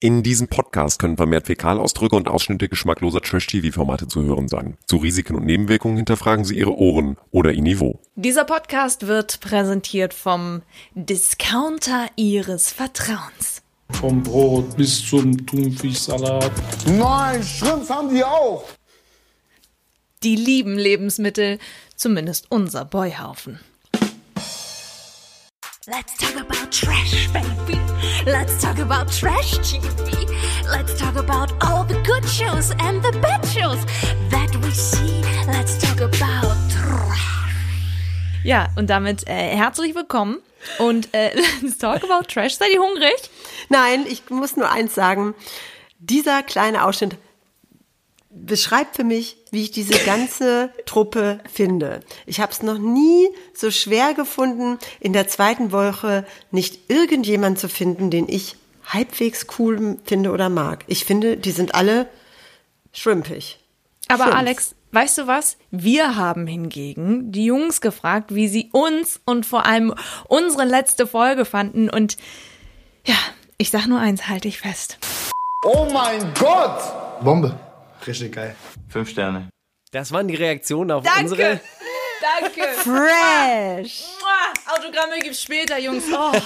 In diesem Podcast können vermehrt Fäkalausdrücke und Ausschnitte geschmackloser Trash-TV-Formate zu hören sein. Zu Risiken und Nebenwirkungen hinterfragen Sie Ihre Ohren oder Ihr Niveau. Dieser Podcast wird präsentiert vom Discounter Ihres Vertrauens. Vom Brot bis zum Thunfischsalat. Nein, Shrimps haben die auch. Die lieben Lebensmittel, zumindest unser Boyhaufen. Let's talk about trash, baby. Let's talk about trash TV. Let's talk about all the good shows and the bad shows that we see. Let's talk about trash. Ja, und damit äh, herzlich willkommen und äh, Let's Talk About Trash. Seid ihr hungrig? Nein, ich muss nur eins sagen. Dieser kleine Ausschnitt beschreibt für mich, wie ich diese ganze Truppe finde. Ich habe es noch nie so schwer gefunden, in der zweiten Woche nicht irgendjemand zu finden, den ich halbwegs cool finde oder mag. Ich finde, die sind alle schrimpig. Aber Shrimps. Alex, weißt du was? Wir haben hingegen die Jungs gefragt, wie sie uns und vor allem unsere letzte Folge fanden. Und ja, ich sag nur eins, halte ich fest. Oh mein Gott! Bombe. Richtig geil. Fünf Sterne. Das waren die Reaktionen auf Danke. unsere. Danke. Fresh. Autogramme gibt's später, Jungs. Oh.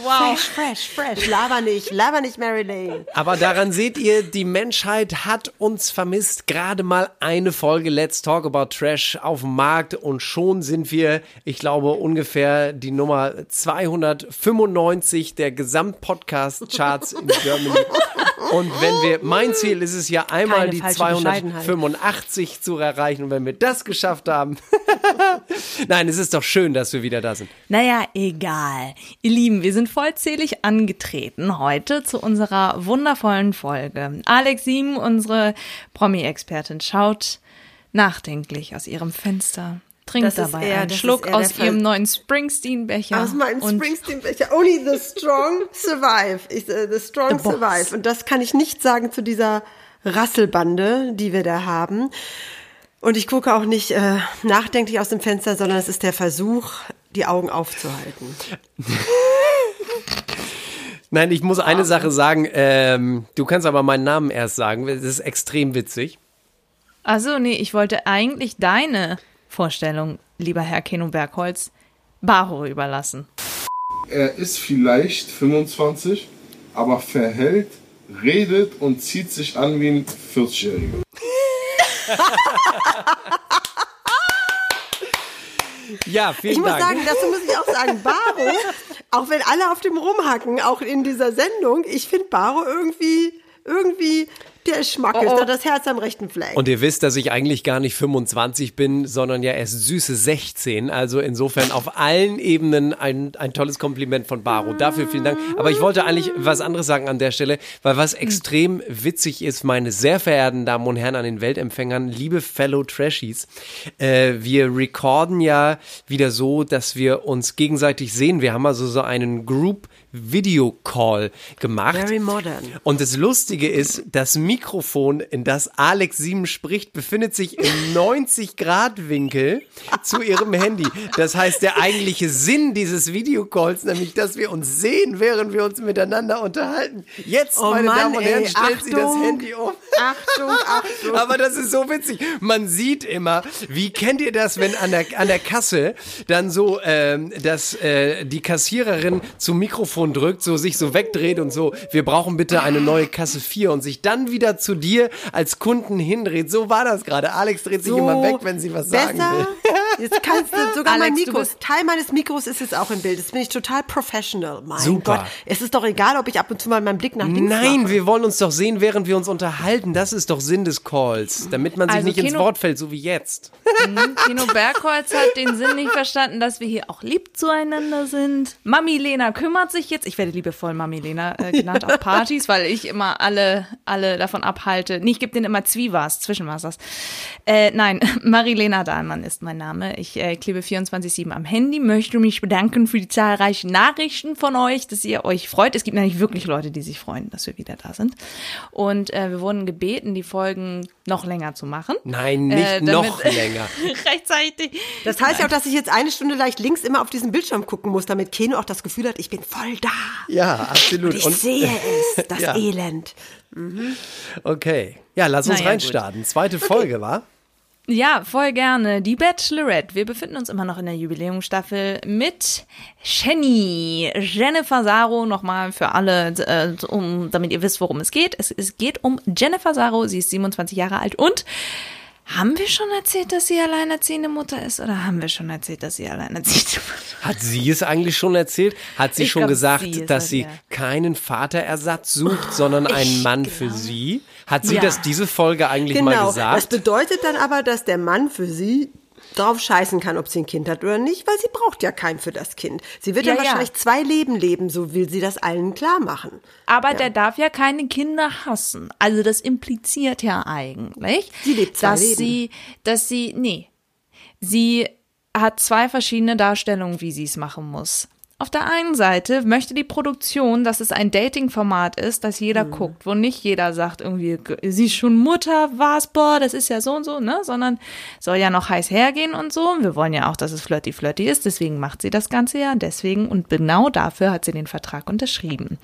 Wow. Fresh, fresh, fresh. Laber nicht, laber nicht, Mary Lane. Aber daran seht ihr, die Menschheit hat uns vermisst. Gerade mal eine Folge Let's Talk About Trash auf dem Markt und schon sind wir, ich glaube, ungefähr die Nummer 295 der Gesamtpodcast-Charts in Germany. Und wenn wir, mein Ziel ist es ja einmal Keine die falsche Bescheidenheit. 285 zu erreichen. Und wenn wir das geschafft haben, nein, es ist doch schön, dass wir wieder da sind. Naja, egal. Ihr Lieben, wir sind vollzählig angetreten heute zu unserer wundervollen Folge. Alex Sieben, unsere Promi-Expertin, schaut nachdenklich aus ihrem Fenster, trinkt Das ist dabei er, einen Schluck aus Fall. ihrem neuen Springsteen-Becher. Aus meinem Springsteen-Becher. Only the strong survive. Ich, äh, the strong The boss. survive. Und das kann ich nicht sagen zu dieser Rasselbande, die wir da haben. Und ich gucke auch nicht äh, nachdenklich aus dem Fenster, sondern es ist der Versuch, die Augen aufzuhalten. Nein, ich muss eine Sache sagen. Ähm, du kannst aber meinen Namen erst sagen. Das ist extrem witzig. Also, nee, ich wollte eigentlich deine Vorstellung, lieber Herr Keno Bergholz, Baro überlassen. Er ist vielleicht 25, aber verhält, redet und zieht sich an wie ein 40-Jähriger. Ja, vielen Ich muss Dank. sagen, dazu muss ich auch sagen, Baro, auch wenn alle auf dem rumhacken, auch in dieser Sendung, ich finde Baro irgendwie, irgendwie, der ist Schmack, ist da das Herz am rechten Fleck. Und ihr wisst, dass ich eigentlich gar nicht 25 bin, sondern ja erst süße 16. Also insofern auf allen Ebenen ein, ein tolles Kompliment von Baro. Dafür vielen Dank. Aber ich wollte eigentlich was anderes sagen an der Stelle, weil was extrem witzig ist, meine sehr verehrten Damen und Herren an den Weltempfängern, liebe Fellow Trashies, äh, wir recorden ja wieder so, dass wir uns gegenseitig sehen. Wir haben also so einen Group Video Call gemacht. Very modern. Und das Lustige ist, das Mikrofon, in das Alex Sieben spricht, befindet sich im 90-Grad-Winkel zu ihrem Handy. Das heißt, der eigentliche Sinn dieses Videocalls, nämlich, dass wir uns sehen, während wir uns miteinander unterhalten. Jetzt, Oh meine Mann, Damen und Herren, ey, stellt sie das Achtung. Handy um. Achtung, Achtung. Aber das ist so witzig. Man sieht immer, wie kennt ihr das, wenn an der, an der Kasse dann so, ähm, dass äh, die Kassiererin zum Mikrofon drückt, so sich so wegdreht und so, wir brauchen bitte eine neue Kasse 4 und sich dann wieder zu dir als Kunden hindreht. So war das gerade. Alex dreht sich immer weg, wenn sie was sagen will. Jetzt kannst du sogar mein Alex, du Mikro. Teil meines Mikros ist jetzt auch im Bild. Das bin ich total professional. Mein Super. Gott. Es ist doch egal, ob ich ab und zu mal meinen Blick nach links Nein, mache. wir wollen uns doch sehen, während wir uns unterhalten. Das ist doch Sinn des Calls, damit man sich Also, nicht ins Keno- Wort fällt, so wie jetzt. Keno Bergholz hat den Sinn nicht verstanden, dass wir hier auch lieb zueinander sind. Mami Lena kümmert sich jetzt, ich werde liebevoll Mami Lena äh, genannt auf Partys, weil ich immer alle, alle davon abhalte. Nee, ich gebe denen immer Zwiebas, Zwischenwassers. Äh, nein, Marilena Dahlmann ist mein Name. Ich äh, klebe 24-7 am Handy, möchte mich bedanken für die zahlreichen Nachrichten von euch, dass ihr euch freut. Es gibt nämlich wirklich Leute, die sich freuen, dass wir wieder da sind. Und äh, wir wurden gebeten, die Folgen noch länger zu machen. Nein, nicht Äh, noch länger. Rechtzeitig. Das heißt ja auch, dass ich jetzt eine Stunde leicht links immer auf diesen Bildschirm gucken muss, damit Keno auch das Gefühl hat, ich bin voll da. Ja, absolut. Ich sehe es, das Ja. Elend. Okay. Ja, lass uns Naja, reinstarten. Zweite Folge, war? Ja, voll gerne. Die Bachelorette. Wir befinden uns immer noch in der Jubiläumsstaffel mit Jenny. Jennifer Saro, nochmal für alle, äh, um, damit ihr wisst, worum es geht. Es, es geht um Jennifer Saro. Sie ist 27 Jahre alt und haben wir schon erzählt, dass sie alleinerziehende Mutter ist? Oder haben wir schon erzählt, dass sie alleinerziehende Mutter ist? Hat sie es eigentlich schon erzählt? Hat sie Ich schon glaub, gesagt, sie dass das, sie ja. keinen Vaterersatz sucht, sondern einen Mann für sie? Hat sie Ja. das diese Folge eigentlich mal Genau. Das gesagt? bedeutet dann aber, dass der Mann für sie drauf scheißen kann, ob sie ein Kind hat oder nicht, weil sie braucht ja keinen für das Kind. Sie wird Ja, ja. wahrscheinlich zwei Leben leben, so will sie das allen klar machen. Aber der darf ja keine Kinder hassen. Also das impliziert ja eigentlich, Sie lebt zwei dass Leben. sie, dass sie, nee, sie hat zwei verschiedene Darstellungen, wie sie es machen muss. Auf der einen Seite möchte die Produktion, dass es ein Dating-Format ist, das jeder Mhm. guckt, wo nicht jeder sagt irgendwie, sie ist schon Mutter, was, boah, das ist ja so und so, ne, sondern soll ja noch heiß hergehen und so. Wir wollen ja auch, dass es flirty-flirty ist, deswegen macht sie das Ganze ja, deswegen und genau dafür hat sie den Vertrag unterschrieben.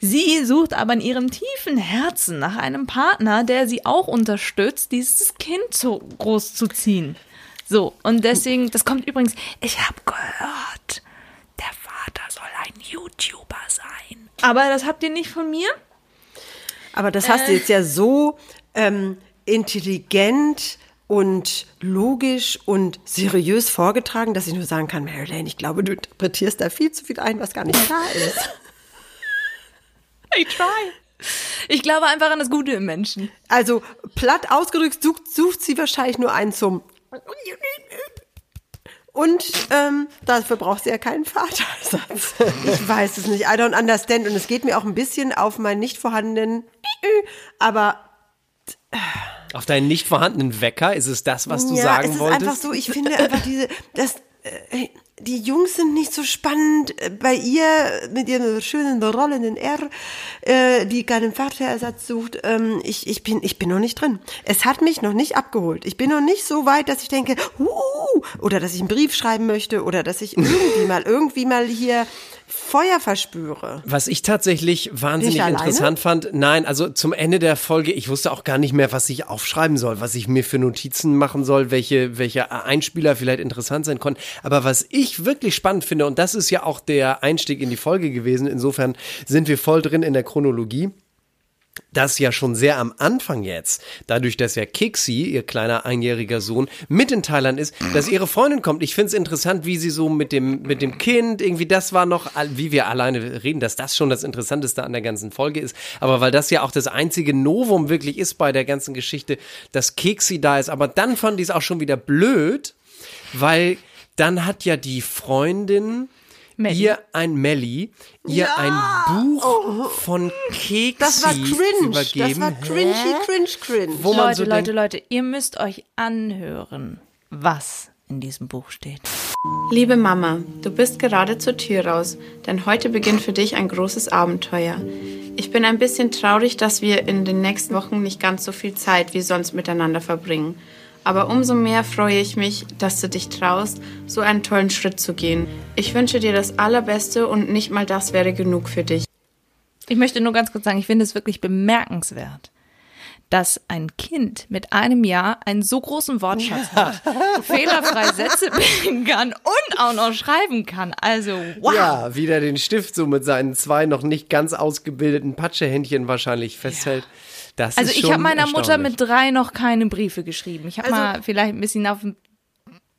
Sie sucht aber in ihrem tiefen Herzen nach einem Partner, der sie auch unterstützt, dieses Kind so groß zu ziehen. So, und deswegen, das kommt übrigens, ich habe gehört, ein YouTuber sein. Aber das habt ihr nicht von mir? Aber das hast du jetzt ja so ähm, intelligent und logisch und seriös vorgetragen, dass ich nur sagen kann, Marilyn, ich glaube, du interpretierst da viel zu viel ein, was gar nicht klar ist. I try. Ich glaube einfach an das Gute im Menschen. Also platt ausgedrückt sucht, sucht sie wahrscheinlich nur einen zum und ähm, dafür braucht sie ja keinen Vaterersatz. Ich weiß es nicht. I don't understand. Und es geht mir auch ein bisschen auf meinen nicht vorhandenen, aber Auf deinen nicht vorhandenen Wecker ist es das, was du ja, sagen es ist wolltest? einfach so, ich finde einfach diese, das, äh, die Jungs sind nicht so spannend. Äh, Bei ihr mit ihrem schönen rollenden R, äh, die keinen Vaterersatz sucht, ähm, ich, ich, bin, ich bin noch nicht drin. Es hat mich noch nicht abgeholt. Ich bin noch nicht so weit, dass ich denke, uh, oder dass ich einen Brief schreiben möchte oder dass ich irgendwie mal, irgendwie mal hier Feuer verspüre. Was ich tatsächlich wahnsinnig ich interessant fand, nein, also zum Ende der Folge, ich wusste auch gar nicht mehr, was ich aufschreiben soll, was ich mir für Notizen machen soll, welche, welche Einspieler vielleicht interessant sein konnten. Aber was ich wirklich spannend finde, und das ist ja auch der Einstieg in die Folge gewesen, insofern sind wir voll drin in der Chronologie. Das ja schon sehr am Anfang jetzt, dadurch, dass ja Kixi, ihr kleiner einjähriger Sohn, mit in Thailand ist, dass ihre Freundin kommt. Ich finde es interessant, wie sie so mit dem, mit dem Kind, irgendwie das war noch, wie wir alleine reden, dass das schon das Interessanteste an der ganzen Folge ist. Aber weil das ja auch das einzige Novum wirklich ist bei der ganzen Geschichte, dass Kixi da ist. Aber dann fand ich es auch schon wieder blöd, weil dann hat ja die Freundin Melli. ihr ein Melli, ihr ein Buch von Kexi Oh. Das war cringe. übergeben. Das war cringy, cringe, cringe. wo man Leute, so Leute, Leute, ihr müsst euch anhören, was in diesem Buch steht. Liebe Mama, du bist gerade zur Tür raus, denn heute beginnt für dich ein großes Abenteuer. Ich bin ein bisschen traurig, dass wir in den nächsten Wochen nicht ganz so viel Zeit wie sonst miteinander verbringen. Aber umso mehr freue ich mich, dass du dich traust, so einen tollen Schritt zu gehen. Ich wünsche dir das Allerbeste und nicht mal das wäre genug für dich. Ich möchte nur ganz kurz sagen, ich finde es wirklich bemerkenswert, dass ein Kind mit einem Jahr einen so großen Wortschatz hat, fehlerfrei Sätze bilden kann und auch noch schreiben kann. Also, wow. ja, wieder den Stift so mit seinen zwei noch nicht ganz ausgebildeten Patschehändchen wahrscheinlich festhält. Das Also ist ich habe meiner Mutter mit drei noch keine Briefe geschrieben. Ich habe Also- mal vielleicht ein bisschen auf dem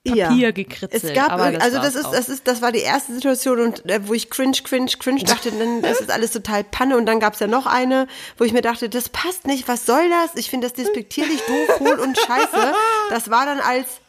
Papier gekritzelt. Es gab, aber irg- also das ist, auch. das ist, das war die erste Situation und äh, wo ich cringe, cringe, cringe dachte, dann das ist alles total Panne und dann gab es ja noch eine, wo ich mir dachte, das passt nicht, was soll das? Ich finde das despektierlich, doof, hohl und scheiße. Das war dann als,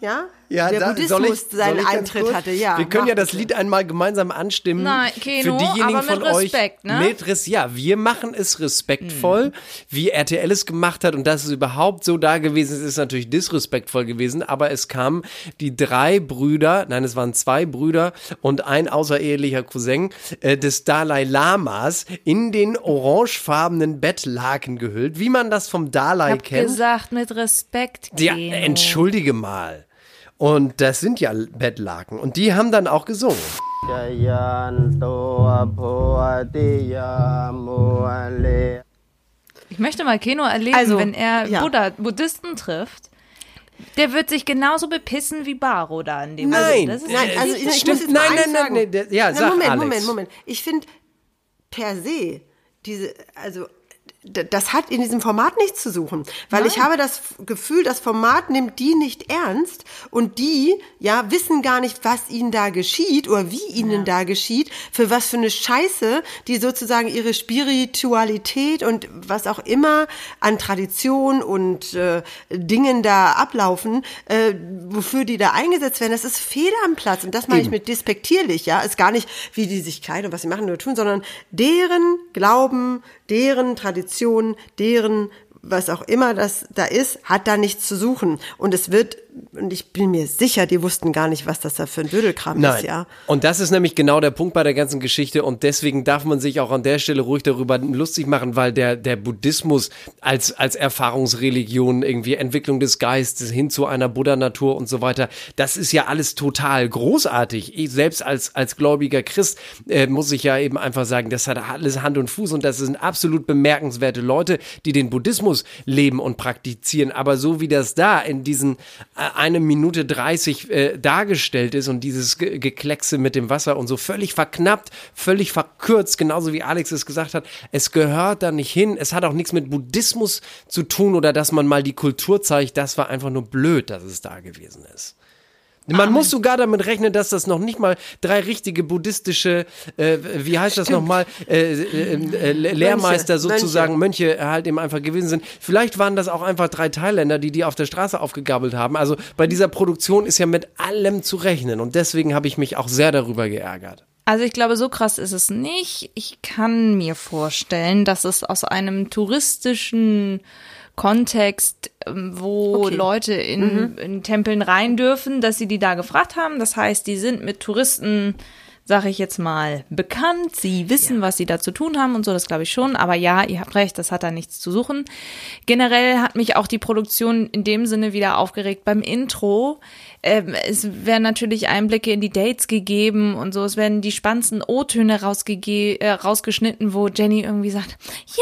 ja, Ja, der da- Buddhismus soll ich- soll seinen ich Eintritt hatte. Ja, wir können ja das bitte. Lied einmal gemeinsam anstimmen. Nein, Keno, für diejenigen aber mit von Respekt, euch ne? mit Res ja, wir machen es respektvoll, wie RTL es gemacht hat und dass es überhaupt so da gewesen ist, ist natürlich disrespektvoll gewesen, aber es kamen die drei Brüder, nein, es waren zwei Brüder und ein außerehelicher Cousin äh, des Dalai Lamas in den orangefarbenen Bettlaken gehüllt, wie man das vom Dalai hab kennt. gesagt, mit Respekt. Ja, Keno. entschuldige mal. Und das sind ja Bettlaken. Und die haben dann auch gesungen. Ich möchte mal Keno erleben, also, wenn er ja. Buddha, Buddhisten trifft. Der wird sich genauso bepissen wie Baro da in dem Nein, also, nein, also ich, ich muss jetzt nein, nein, nein, nein, ja, Na, sag Moment, Alex. Moment, Moment. Ich finde per se diese, also das hat in diesem Format nichts zu suchen, weil ich habe das Gefühl, das Format nimmt die nicht ernst und die, ja, wissen gar nicht, was ihnen da geschieht oder wie ihnen da geschieht, für was für eine Scheiße, die sozusagen ihre Spiritualität und was auch immer an Tradition und äh, Dingen da ablaufen, äh, wofür die da eingesetzt werden, das ist fehl am Platz und das meine ich mit despektierlich, ja, ist gar nicht, wie die sich kleiden und was sie machen oder tun, sondern deren Glauben, deren Tradition, deren was auch immer das da ist, hat da nichts zu suchen. Und es wird, und ich bin mir sicher, die wussten gar nicht, was das da für ein Dödelkram Nein. ist, ja. Und das ist nämlich genau der Punkt bei der ganzen Geschichte und deswegen darf man sich auch an der Stelle ruhig darüber lustig machen, weil der, der Buddhismus als, als Erfahrungsreligion, irgendwie Entwicklung des Geistes hin zu einer Buddha-Natur und so weiter, das ist ja alles total großartig. Ich selbst als, als gläubiger Christ äh, muss ich ja eben einfach sagen, das hat alles Hand und Fuß und das sind absolut bemerkenswerte Leute, die den Buddhismus leben und praktizieren. Aber so wie das da in diesen eine Minute 30 äh, dargestellt ist und dieses Ge Gekleckse mit dem Wasser und so völlig verknappt, völlig verkürzt, genauso wie Alex es gesagt hat, es gehört da nicht hin. Es hat auch nichts mit Buddhismus zu tun oder dass man mal die Kultur zeigt. Das war einfach nur blöd, dass es da gewesen ist. Man muss sogar damit rechnen, dass das noch nicht mal drei richtige buddhistische, äh, wie heißt das nochmal, äh, äh, äh, Lehrmeister Mönche. sozusagen, Mönche halt eben einfach gewesen sind. Vielleicht waren das auch einfach drei Thailänder, die die auf der Straße aufgegabelt haben. Also bei dieser Produktion ist ja mit allem zu rechnen und deswegen habe ich mich auch sehr darüber geärgert. Also ich glaube, so krass ist es nicht. Ich kann mir vorstellen, dass es aus einem touristischen Kontext, ähm, wo Okay. Leute in, in Tempeln rein dürfen, dass sie die da gefragt haben. Das heißt, die sind mit Touristen, sage ich jetzt mal, bekannt. Sie wissen, was sie da zu tun haben und so, das glaube ich schon. Aber ja, ihr habt recht, das hat da nichts zu suchen. Generell hat mich auch die Produktion in dem Sinne wieder aufgeregt beim Intro. Ähm, es werden natürlich Einblicke in die Dates gegeben und so. Es werden die spannendsten O-Töne rausgege äh, rausgeschnitten, wo Jenny irgendwie sagt,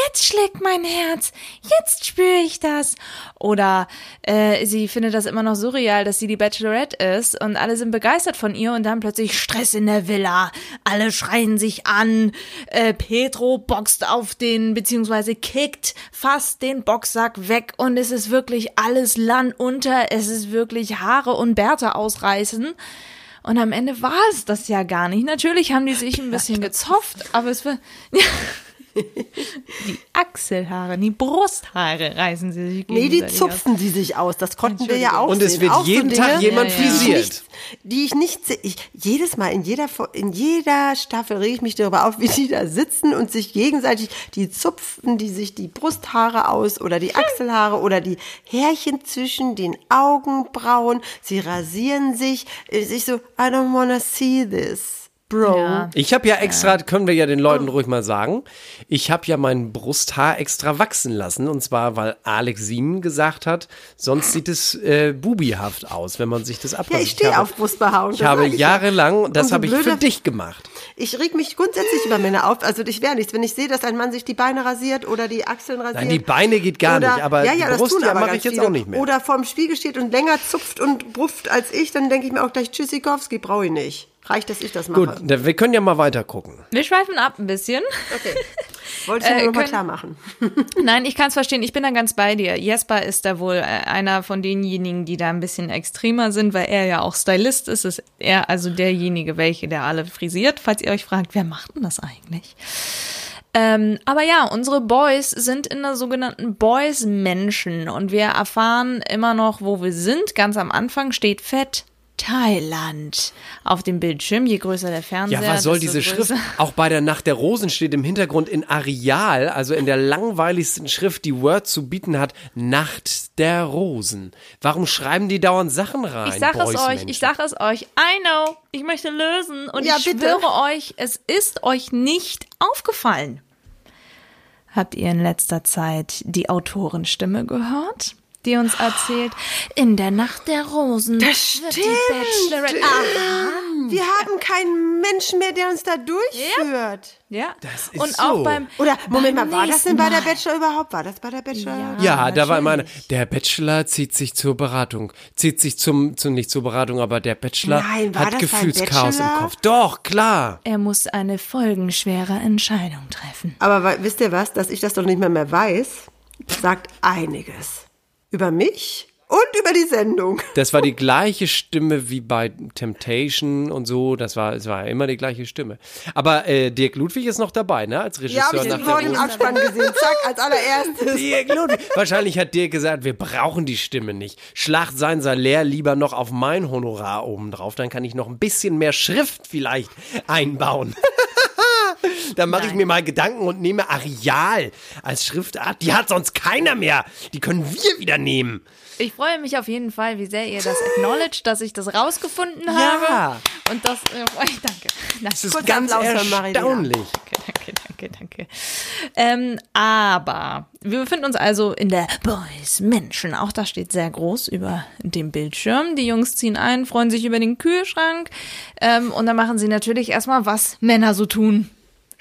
jetzt schlägt mein Herz, jetzt spüre ich das. Oder äh, sie findet das immer noch surreal, dass sie die Bachelorette ist und alle sind begeistert von ihr und dann plötzlich Stress in der Villa. Alle schreien sich an. Äh, Petro boxt auf den, beziehungsweise kickt fast den Boxsack weg und es ist wirklich alles Land unter. Es ist wirklich Haare und Bärte ausreißen. Und am Ende war es das ja gar nicht. Natürlich haben die sich ein bisschen gezofft, aber es war. die Achselhaare, die Brusthaare reißen sie sich Nee, die gegenseitig aus. zupfen sie sich aus. Das konnten wir ja auch Und es sehen. wird auch jeden so Tag Dinge, jemand Ja, ja. die ich frisiert. nicht- Die ich nicht sehe. Ich, jedes Mal in jeder, in jeder Staffel rege ich mich darüber auf, wie die da sitzen und sich gegenseitig, die zupfen die sich die Brusthaare aus oder die Achselhaare oder die Härchen zwischen den Augenbrauen. Sie rasieren sich. Ich so, I don't wanna see this. Bro. Ja. Ich habe ja extra, können wir ja den Leuten ruhig mal sagen, ich habe ja mein Brusthaar extra wachsen lassen. Und zwar, weil Alex Siemen gesagt hat, sonst sieht es äh, bubihaft aus, wenn man sich das Ja, abrasiert. ich stehe habe- auf Brustbehaarung. Ich habe ja. jahrelang, das habe ich für dich gemacht. Ich reg mich grundsätzlich über Männer auf. Also ich wäre nichts. Wenn ich sehe, dass ein Mann sich die Beine rasiert oder die Achseln rasiert. Nein, die Beine geht gar oder, nicht, aber ja, ja, die das Brust tun ja, aber mache ich jetzt viele. auch nicht mehr. Oder vorm Spiegel steht und länger zupft und brufft als ich, dann denke ich mir auch gleich, Tschüssikowski, brauche ich nicht. Reicht, dass ich das mache. Gut, wir können ja mal weiter gucken. Wir schweifen ab ein bisschen. Okay. Wollte ich Äh, nur noch mal können- klar machen. Nein, ich kann es verstehen. Ich bin da ganz bei dir. Jesper ist da wohl äh, einer von denjenigen, die da ein bisschen extremer sind, weil er ja auch Stylist ist. Ist er also derjenige, welche der alle frisiert. Falls ihr euch fragt, wer macht denn das eigentlich? Ähm, aber ja, unsere Boys sind in der sogenannten Boys-Menschen und wir erfahren immer noch, wo wir sind. Ganz am Anfang steht fett Thailand auf dem Bildschirm. Je größer der Fernseher, Ja, was soll diese größer. Schrift? Auch bei der Nacht der Rosen steht im Hintergrund in Areal, also in der langweiligsten Schrift, die Word zu bieten hat, Nacht der Rosen. Warum schreiben die dauernd Sachen rein? Ich sag es Boys, euch, Menschen? ich sag es euch. I know, ich möchte lösen und Ja, ich bitte. schwöre euch, es ist euch nicht aufgefallen. Habt ihr in letzter Zeit die Autorenstimme gehört? Die uns erzählt, in der Nacht der Rosen Das stimmt. die Bachelorette. Aha. Wir haben keinen Menschen mehr, der uns da durchführt. Ja. Das ist und so. auch beim Oder, Moment beim mal, war das denn bei der. Bachelor überhaupt? War das bei der Bachelor? Ja, da war immer eine, der Bachelor zieht sich zur Beratung, zieht sich zum, zum nicht zur Beratung, aber der Bachelor Nein, war hat Gefühlschaos im? Kopf. Doch, klar. Er muss eine folgenschwere Entscheidung treffen. Aber wisst ihr was, dass ich das doch nicht mehr mehr weiß, sagt einiges. Über mich und über die Sendung. Das war die gleiche Stimme wie bei Temptation und so. Das war, es war immer die gleiche Stimme. Aber äh, Dirk Ludwig ist noch dabei, ne? Als Ja, Regisseur habe ich nach den Rosen. Abspann gesehen. Zack, als allererstes. Dirk Ludwig. Wahrscheinlich hat Dirk gesagt, wir brauchen die Stimme nicht. Schlacht sein Salär lieber noch auf mein Honorar obendrauf. Dann kann ich noch ein bisschen mehr Schrift vielleicht einbauen. Dann mache ich mir mal Gedanken und nehme Areal als Schriftart. Die hat sonst keiner mehr. Die können wir wieder nehmen. Ich freue mich auf jeden Fall, wie sehr ihr das acknowledged, dass ich das rausgefunden Ja. habe. Und das, äh, danke. danke. Das ist Kurzer ganz erstaunlich. Danke, danke, danke. Ähm, aber wir befinden uns also in der Boys Menschen. Auch das steht sehr groß über dem Bildschirm. Die Jungs ziehen ein, freuen sich über den Kühlschrank. Ähm, und dann machen sie natürlich erstmal, was Männer so tun.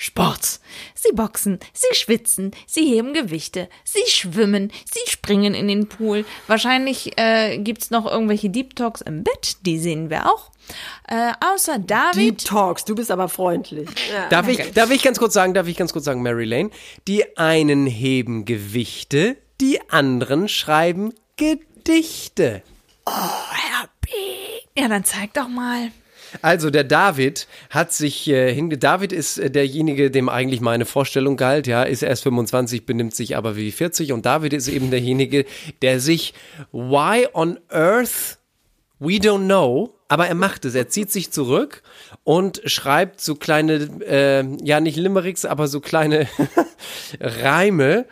Sport. Sie boxen, sie schwitzen, sie heben Gewichte, sie schwimmen, sie springen in den Pool. Wahrscheinlich äh, gibt's noch irgendwelche Deep Talks im Bett, die sehen wir auch. Äh, außer David. Deep Talks, du bist aber freundlich. Ja. Darf ich, darf ich ganz kurz sagen, darf ich ganz kurz sagen, Mary Lane? Die einen heben Gewichte, die anderen schreiben Gedichte. Ja, dann zeig doch mal. Also der David hat sich äh, hinge David ist äh, derjenige, dem eigentlich meine Vorstellung galt, ja, ist erst 25, benimmt sich aber wie 40 und David ist eben derjenige, der sich why on earth we don't know, aber er macht es, er zieht sich zurück und schreibt so kleine äh, ja nicht Limericks, aber so kleine Reime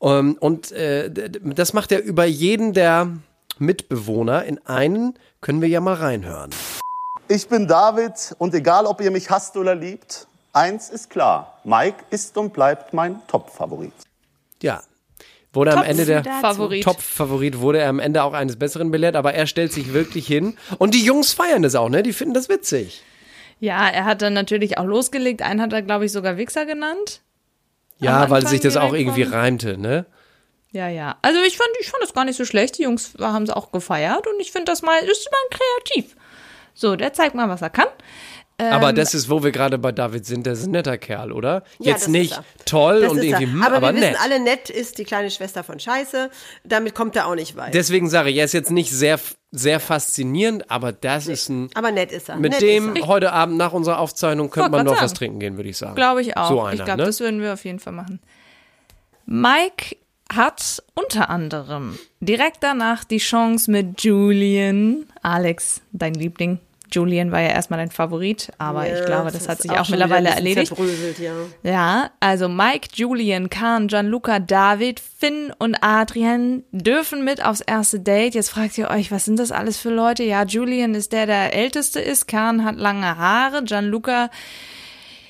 ähm, und äh, das macht er über jeden der Mitbewohner. In einen können wir ja mal reinhören. Ich bin David und egal, ob ihr mich hasst oder liebt, eins ist klar, Mike ist und bleibt mein Top-Favorit. Ja. Wurde am Top Ende der Favorit. Top-Favorit, wurde er am Ende auch eines Besseren belehrt, aber er stellt sich wirklich hin. Und die Jungs feiern das auch, ne? Die finden das witzig. Ja, er hat dann natürlich auch losgelegt. Einen hat er, glaube ich, sogar Wichser genannt. Ja, Am weil sich das auch irgendwie von- reimte, ne? Ja, ja. Also ich fand, ich fand das gar nicht so schlecht. Die Jungs haben es auch gefeiert und ich finde das mal, das ist mal kreativ. So, der zeigt mal, was er kann. aber das ist, wo wir gerade bei David sind, der ist ein netter Kerl, oder? Ja, Jetzt nicht toll Das und irgendwie, hm, aber, aber, wir wissen nett. alle, nett ist die kleine Schwester von Scheiße. Damit kommt er auch nicht weit. Deswegen sage ich, er ist jetzt nicht sehr, sehr faszinierend, aber das ist ein. aber nett ist er. Mit nett dem er. heute Abend nach unserer Aufzeichnung könnte man noch sagen. was trinken gehen, würde ich sagen. Glaube ich auch. So einer, ich glaube, ne? das würden wir auf jeden Fall machen. Mike hat unter anderem direkt danach die Chance mit Julian. Alex, dein Liebling. Julian war ja erstmal dein Favorit, aber ich Ja, glaube, das, hat ist sich auch, schon mittlerweile erledigt. Ja. Ja, also Mike, Julian, Khan, Gianluca, David, Finn und Adrian dürfen mit aufs erste Date. Jetzt fragt ihr euch, was sind das alles für Leute? Ja, Julian ist der, der älteste ist. Khan hat lange Haare. Gianluca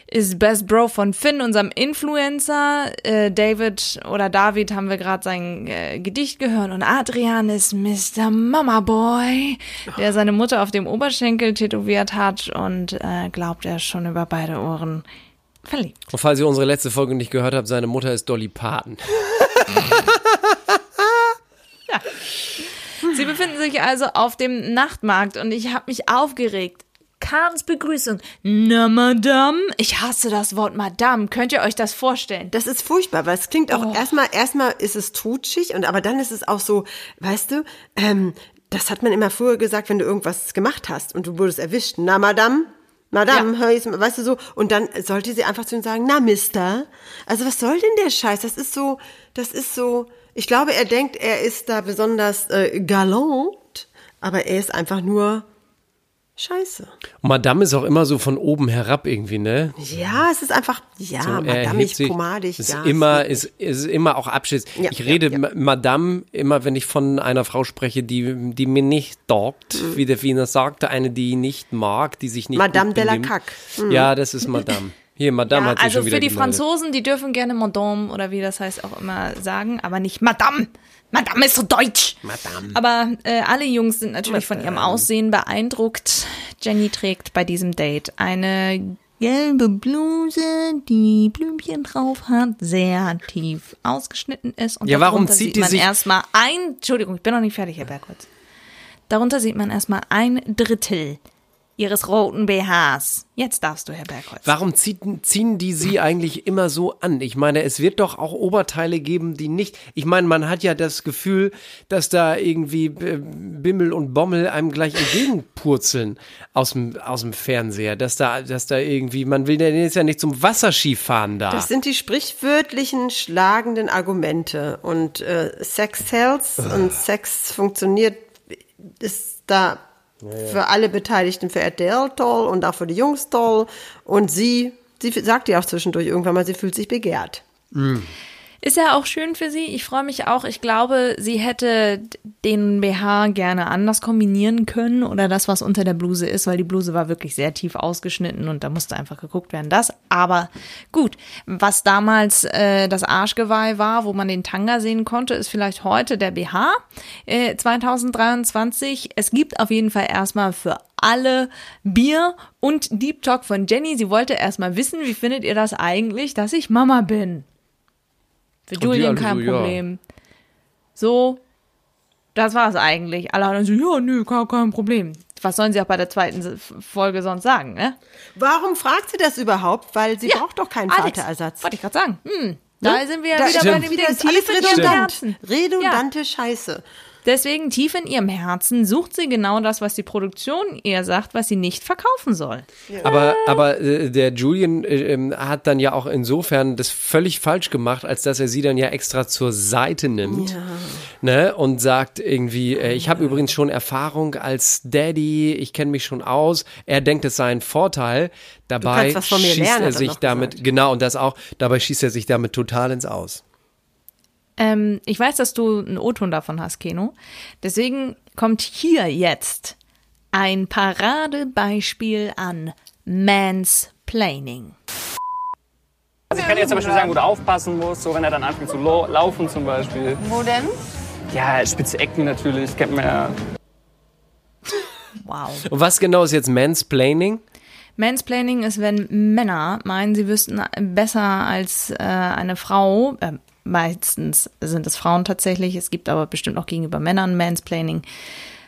ist Best Bro von Finn, unserem Influencer. Äh, David oder David haben wir gerade sein äh, Gedicht gehört. Und Adrian ist Mr. Mama Boy, der seine Mutter auf dem Oberschenkel tätowiert hat und äh, glaubt, er ist schon über beide Ohren verliebt. Und falls ihr unsere letzte Folge nicht gehört habt, seine Mutter ist Dolly Parton. Sie befinden sich also auf dem Nachtmarkt und ich habe mich aufgeregt. Kahns Begrüßung. Na, Madame? Ich hasse das Wort Madame. Könnt ihr euch das vorstellen? Das ist furchtbar, weil es klingt Oh. auch erstmal, erstmal ist es tutschig und aber dann ist es auch so, weißt du, ähm, das hat man immer früher gesagt, wenn du irgendwas gemacht hast und du wurdest erwischt. Na, Madame? Madame, Ja. hör ich's, mal, weißt du so, und dann sollte sie einfach zu ihm sagen, na, Mister. Also was soll denn der Scheiß? Das ist so, das ist so, ich glaube, er denkt, er ist da besonders äh, galant, aber er ist einfach nur Scheiße. Und Madame ist auch immer so von oben herab irgendwie, ne? Ja, es ist einfach, ja, So, madamig, erhebt sich. pomadig. Ist ja, immer, es ist, ist immer auch Abschied. Ja, ich rede ja. Ma- Madame immer, wenn ich von einer Frau spreche, die, die mir nicht taugt, Mhm. wie der Wiener sagte, eine, die ich nicht mag, die sich nicht Madame gut de la. Caque. Mhm. Ja, das ist Madame. Hier, Madame Ja, hat sich also schon wieder für die gemeldet. Franzosen, die dürfen gerne Madame oder wie das heißt auch immer sagen, aber nicht Madame. Madame ist so deutsch. Madame. Aber äh, alle Jungs sind natürlich von ihrem Aussehen beeindruckt. Jenny trägt bei diesem Date eine gelbe Bluse, die Blümchen drauf hat, sehr tief ausgeschnitten ist. Und Ja, warum zieht sieht die man sich- erstmal ein, Entschuldigung, ich bin noch nicht fertig, Herr Bergholz. Darunter sieht man erstmal ein Drittel ihres roten BHs. Jetzt darfst du, Herr Bergholz. Warum zieht, ziehen die sie eigentlich immer so an? Ich meine, es wird doch auch Oberteile geben, die nicht. Ich meine, man hat ja das Gefühl, dass da irgendwie äh, Bimmel und Bommel einem gleich entgegenpurzeln aus dem, aus dem Fernseher. Dass da, dass da irgendwie, man will, der ist ja nicht zum Wasserskifahren da. Das sind die sprichwörtlichen schlagenden Argumente. Und äh, Sex sells und Sex funktioniert, ist da für alle Beteiligten, für RTL toll und auch für die Jungs toll. Und sie, sie sagt ja auch zwischendurch irgendwann mal, sie fühlt sich begehrt. Ist ja auch schön für sie. Ich freue mich auch. Ich glaube, sie hätte den BH gerne anders kombinieren können oder das, was unter der Bluse ist, weil die Bluse war wirklich sehr tief ausgeschnitten und da musste einfach geguckt werden, das. Aber gut, was damals äh, das Arschgeweih war, wo man den Tanga sehen konnte, ist vielleicht heute der BH äh, 2023. Es gibt auf jeden Fall erstmal für alle Bier und Deep Talk von Jenny. Sie wollte erstmal wissen, wie findet ihr das eigentlich, dass ich Mama bin? Für Julian kein so, ja. Problem. So, das war's eigentlich. Alle anderen so, ja, nö, kein, kein Problem. Was sollen sie auch bei der zweiten Folge sonst sagen, ne? Warum fragt sie das überhaupt? Weil sie braucht doch keinen Alex, Vaterersatz. Wollte ich gerade sagen. Hm, da sind wir ja wieder stimmt. bei dem wieder Tief redundant. Redundante Scheiße. Deswegen tief in ihrem Herzen sucht sie genau das, was die Produktion ihr sagt, was sie nicht verkaufen soll. Aber, aber äh, der Julian äh, ähm, hat dann ja auch insofern das völlig falsch gemacht, als dass er sie dann ja extra zur Seite nimmt ne, und sagt irgendwie, äh, ich habe übrigens schon Erfahrung als Daddy, ich kenne mich schon aus. Er denkt, es sei ein Vorteil. Dabei kannst was von mir schießt lernen, er er sich damit, gesagt. genau, und das auch, dabei schießt er sich damit total ins Aus. Ähm, ich weiß, dass du einen O-Ton davon hast, Keno. Deswegen kommt hier jetzt ein Paradebeispiel an Mansplaining. Also ich kann jetzt zum Beispiel sagen, wo du aufpassen musst, so wenn er dann anfängt zu laufen zum Beispiel. Wo denn? Ja, spitze Ecken natürlich, kennt man ja. Wow. Und was genau ist jetzt Mansplaining? Mansplaining ist, wenn Männer meinen, sie wüssten besser als äh, eine Frau. Äh, meistens sind es Frauen tatsächlich. Es gibt aber bestimmt auch gegenüber Männern Mansplaining.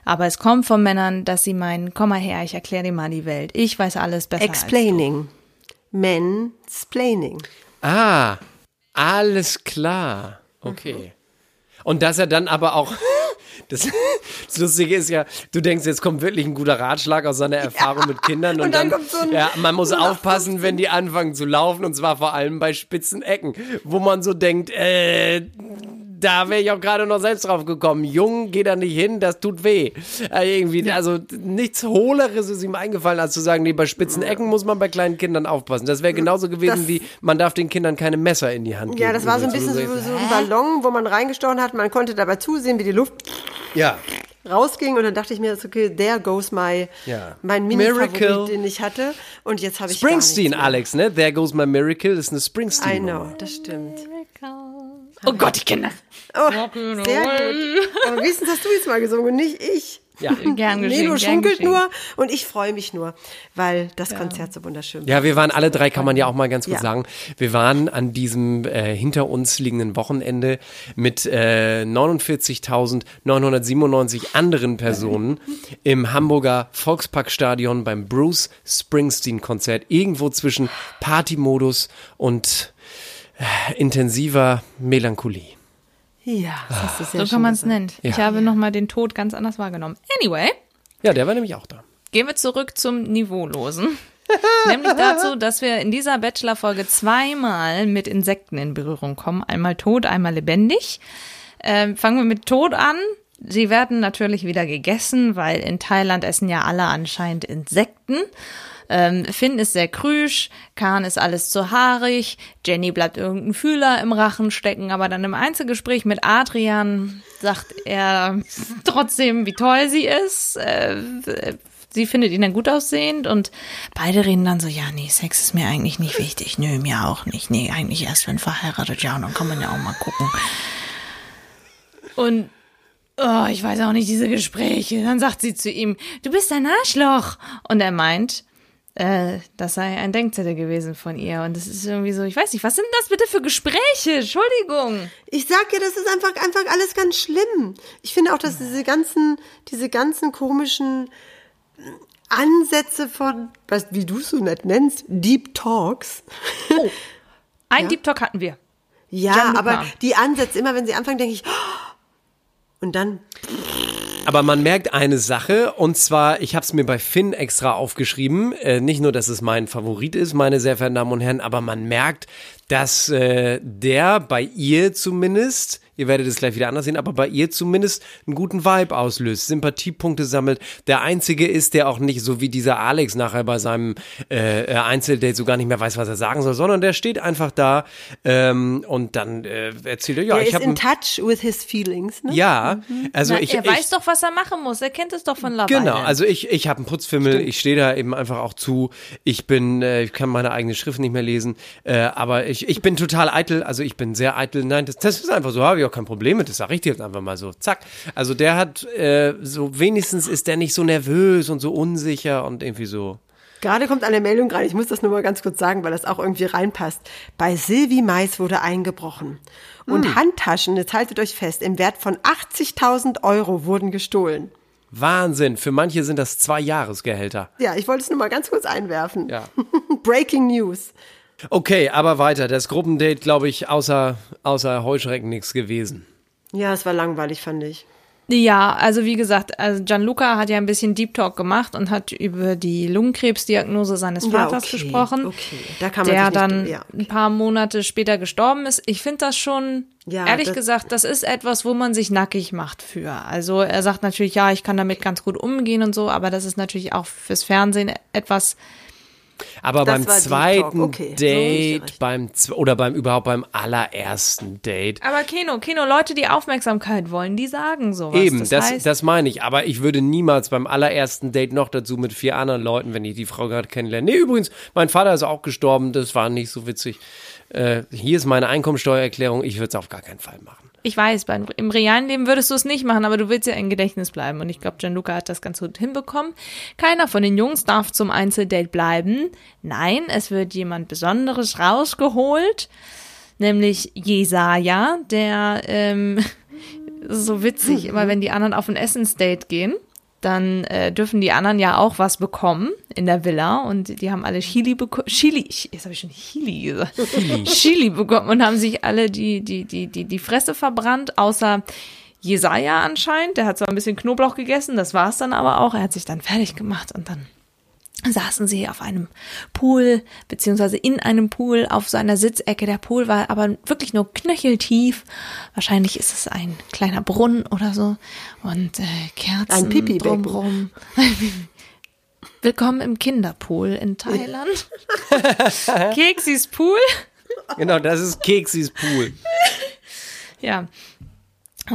Aber es kommt von Männern, dass sie meinen, komm mal her, ich erkläre dir mal die Welt. Ich weiß alles besser. Explaining. Mansplaining. Ah, alles klar. Okay. Und dass er dann aber auch. Das, das Lustige ist ja, du denkst, jetzt kommt wirklich ein guter Ratschlag aus seiner Erfahrung mit Kindern und, und dann dann, kommt so ja, man muss aufpassen, wenn die anfangen zu laufen und zwar vor allem bei spitzen Ecken, wo man so denkt, äh, da wäre ich auch gerade noch selbst drauf gekommen. Jung, geh da nicht hin, das tut weh. Äh, irgendwie, also nichts Hohleres ist ihm eingefallen, als zu sagen, nee, bei spitzen Ecken muss man bei kleinen Kindern aufpassen. Das wäre genauso gewesen Das- wie, man darf den Kindern keine Messer in die Hand geben. Ja, das war so ein bisschen so, so ein Ballon, wo man reingestochen hat. Man konnte dabei zusehen, wie die Luft Ja. rausging und dann dachte ich mir, okay, there goes my, Ja. mein Miracle. Mini-Favorit, den ich hatte. Und jetzt habe ich Springsteen. Alex, ne? There goes my miracle ist eine Springsteen. I know, das stimmt. Oh Gott, ich kenne das. Oh, sehr gut. Aber wenigstens hast du jetzt mal gesungen und nicht ich. Ja. Gern geschehen, Nelo schunkelt geschehen. nur und ich freue mich nur, weil das Konzert so wunderschön war. Ja, wir waren alle drei, kann man ja auch mal ganz kurz Ja. sagen. Wir waren an diesem äh, hinter uns liegenden Wochenende mit äh, 49.997 anderen Personen im Hamburger Volksparkstadion beim Bruce Springsteen Konzert. Irgendwo zwischen Partymodus und äh, intensiver Melancholie. Ja, das du sehr So schön kann man es nennen. Ich Ja. habe nochmal den Tod ganz anders wahrgenommen. Anyway, Ja, der war nämlich auch da. gehen wir zurück zum Niveaulosen. Nämlich dazu, dass wir in dieser Bachelor-Folge zweimal mit Insekten in Berührung kommen. Einmal tot, einmal lebendig. Ähm, fangen wir mit tot an. Sie werden natürlich wieder gegessen, weil in Thailand essen ja alle anscheinend Insekten. Ähm, Finn ist sehr krüsch, Kahn ist alles zu haarig, Jenny bleibt irgendein Fühler im Rachen stecken, aber dann im Einzelgespräch mit Adrian sagt er trotzdem, wie toll sie ist. Äh, sie findet ihn dann gut aussehend und beide reden dann so, ja, nee, Sex ist mir eigentlich nicht wichtig. Nö, mir auch nicht. Nee, eigentlich erst wenn verheiratet, ja, und dann kann man ja auch mal gucken. Und oh, ich weiß auch nicht, diese Gespräche. Dann sagt sie zu ihm, du bist ein Arschloch. Und er meint, äh, das sei ein Denkzettel gewesen von ihr. Und das ist irgendwie so, ich weiß nicht, was sind das bitte für Gespräche? Entschuldigung. Ich sag ja, das ist einfach, einfach alles ganz schlimm. Ich finde auch, dass diese ganzen, diese ganzen komischen Ansätze von, was, wie du es so nett nennst, Deep Talks. Oh, ein Deep Talk hatten wir. Ja, aber die Ansätze, immer wenn sie anfangen, denke ich, und dann, Aber man merkt eine Sache, und zwar, ich habe es mir bei Finn extra aufgeschrieben, äh, nicht nur, dass es mein Favorit ist, meine sehr verehrten Damen und Herren, aber man merkt, dass äh, der bei ihr zumindest, ihr werdet es gleich wieder anders sehen, aber bei ihr zumindest einen guten Vibe auslöst, Sympathiepunkte sammelt. Der Einzige ist, der auch nicht, so wie dieser Alex nachher bei seinem äh, äh, Einzeldate so gar nicht mehr weiß, was er sagen soll, sondern der steht einfach da ähm, und dann äh, erzählt er, ja, er ich ist habe in touch with his feelings, ne? ja, also Na, ich, er ich weiß doch, was er machen muss. Er kennt es doch von Love Genau, Island. also ich, ich habe einen Putzfimmel, ich stehe da eben einfach auch zu. Ich bin, äh, ich kann meine eigene Schrift nicht mehr lesen, äh, aber ich, ich bin total eitel, also ich bin sehr eitel. Nein, das, das ist einfach so, habe ich auch kein Problem mit, das sage ich dir jetzt einfach mal so. Zack. Also der hat, äh, so wenigstens ist der nicht so nervös und so unsicher und irgendwie so. Gerade kommt eine Meldung rein, ich muss das nur mal ganz kurz sagen, weil das auch irgendwie reinpasst. Bei Silvi Mais wurde eingebrochen. Und Hm. Handtaschen, jetzt haltet euch fest, im Wert von 80.000 Euro wurden gestohlen. Wahnsinn, für manche sind das zwei Jahresgehälter. Ja, ich wollte es nur mal ganz kurz einwerfen. Ja. Breaking News. Okay, aber weiter. Das Gruppendate, glaube ich, außer, außer Heuschrecken nichts gewesen. Ja, es war langweilig, fand ich. Ja, also wie gesagt, also Gianluca hat ja ein bisschen Deep Talk gemacht und hat über die Lungenkrebsdiagnose seines Ja, Vaters okay, gesprochen, okay. Da kann man der sich nicht- dann ja, ein paar Monate später gestorben ist. Ich finde das schon, Ja, ehrlich das- gesagt, das ist etwas, wo man sich nackig macht für. Also er sagt natürlich, ja, ich kann damit ganz gut umgehen und so, aber das ist natürlich auch fürs Fernsehen etwas, Aber Das beim zweiten okay. So Date, beim zw- oder beim überhaupt beim allerersten Date. aber Kino, Kino, Leute, die Aufmerksamkeit wollen, die sagen sowas. Eben, das, das, heißt, das meine ich. Aber ich würde niemals beim allerersten Date noch dazu mit vier anderen Leuten, wenn ich die Frau gerade kennenlerne. Nee, übrigens, mein Vater ist auch gestorben, das war nicht so witzig. Äh, hier ist meine Einkommensteuererklärung, ich würde es auf gar keinen Fall machen. Ich weiß, beim, im realen Leben würdest du es nicht machen, aber du willst ja im Gedächtnis bleiben. Und ich glaube, Gianluca hat das ganz gut hinbekommen. Keiner von den Jungs darf zum Einzeldate bleiben. Nein, es wird jemand Besonderes rausgeholt. Nämlich Jesaja, der ähm, so witzig, immer wenn die anderen auf ein Essensdate gehen, dann äh, dürfen die anderen ja auch was bekommen in der Villa und die haben alle Chili bekommen. Chili, jetzt habe ich schon Chili gesagt. Chili bekommen und haben sich alle die, die, die, die, die Fresse verbrannt, außer Jesaja anscheinend. Der hat zwar ein bisschen Knoblauch gegessen, das war es dann aber auch. Er hat sich dann fertig gemacht und dann saßen sie auf einem Pool, beziehungsweise in einem Pool auf so einer Sitzecke. Der Pool war aber wirklich nur knöcheltief. Wahrscheinlich ist es ein kleiner Brunnen oder so. Und äh, Kerzen Ein Pipi-Becken. drumrum. Willkommen im Kinderpool in Thailand. Keksis Pool. Genau, das ist Keksis Pool. Ja.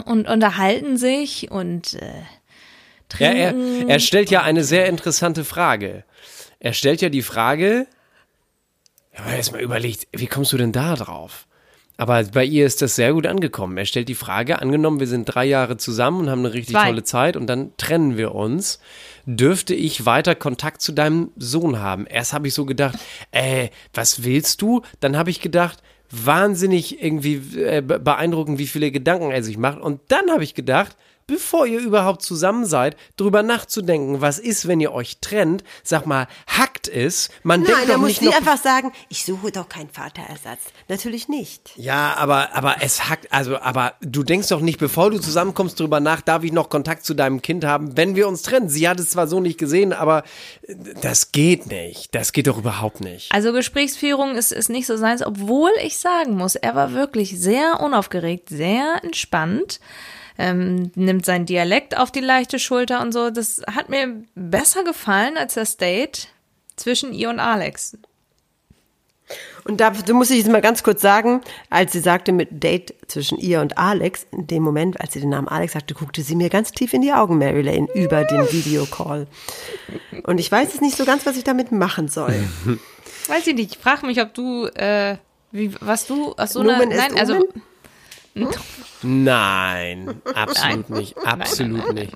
Und unterhalten sich und äh, er, trinken. er stellt ja eine sehr interessante Frage. Er stellt ja die Frage, ich habe erst mal überlegt, wie kommst du denn da drauf? Aber bei ihr ist das sehr gut angekommen. Er stellt die Frage, angenommen, wir sind drei Jahre zusammen und haben eine richtig Zwei. tolle Zeit und dann trennen wir uns. Dürfte ich weiter Kontakt zu deinem Sohn haben? Erst habe ich so gedacht, äh, was willst du? Dann habe ich gedacht, wahnsinnig irgendwie äh, be- beeindruckend, wie viele Gedanken er sich macht. Und dann habe ich gedacht, bevor ihr überhaupt zusammen seid, drüber nachzudenken, was ist, wenn ihr euch trennt, sag mal, hackt es. Man Nein, denkt doch muss nicht nie noch, einfach sagen, ich suche doch keinen Vaterersatz. Natürlich nicht. Ja, aber, aber es hackt, also, aber du denkst doch nicht, bevor du zusammenkommst, drüber nach, darf ich noch Kontakt zu deinem Kind haben, wenn wir uns trennen. Sie hat es zwar so nicht gesehen, aber äh, das geht nicht. Das geht doch überhaupt nicht. Also Gesprächsführung ist, ist nicht so seins, obwohl ich sagen muss, er war wirklich sehr unaufgeregt, sehr entspannt. Ähm, nimmt seinen Dialekt auf die leichte Schulter und so. Das hat mir besser gefallen als das Date zwischen ihr und Alex. Und da du muss ich jetzt mal ganz kurz sagen, als sie sagte mit Date zwischen ihr und Alex, in dem Moment, als sie den Namen Alex sagte, guckte sie mir ganz tief in die Augen, Mary Lane, über den Videocall. Und ich weiß jetzt nicht so ganz, was ich damit machen soll. Weiß ich nicht. Ich frage mich, ob du, äh, wie, was du aus so einer, nein, also, Omen? Nein, absolut nicht. Absolut nicht.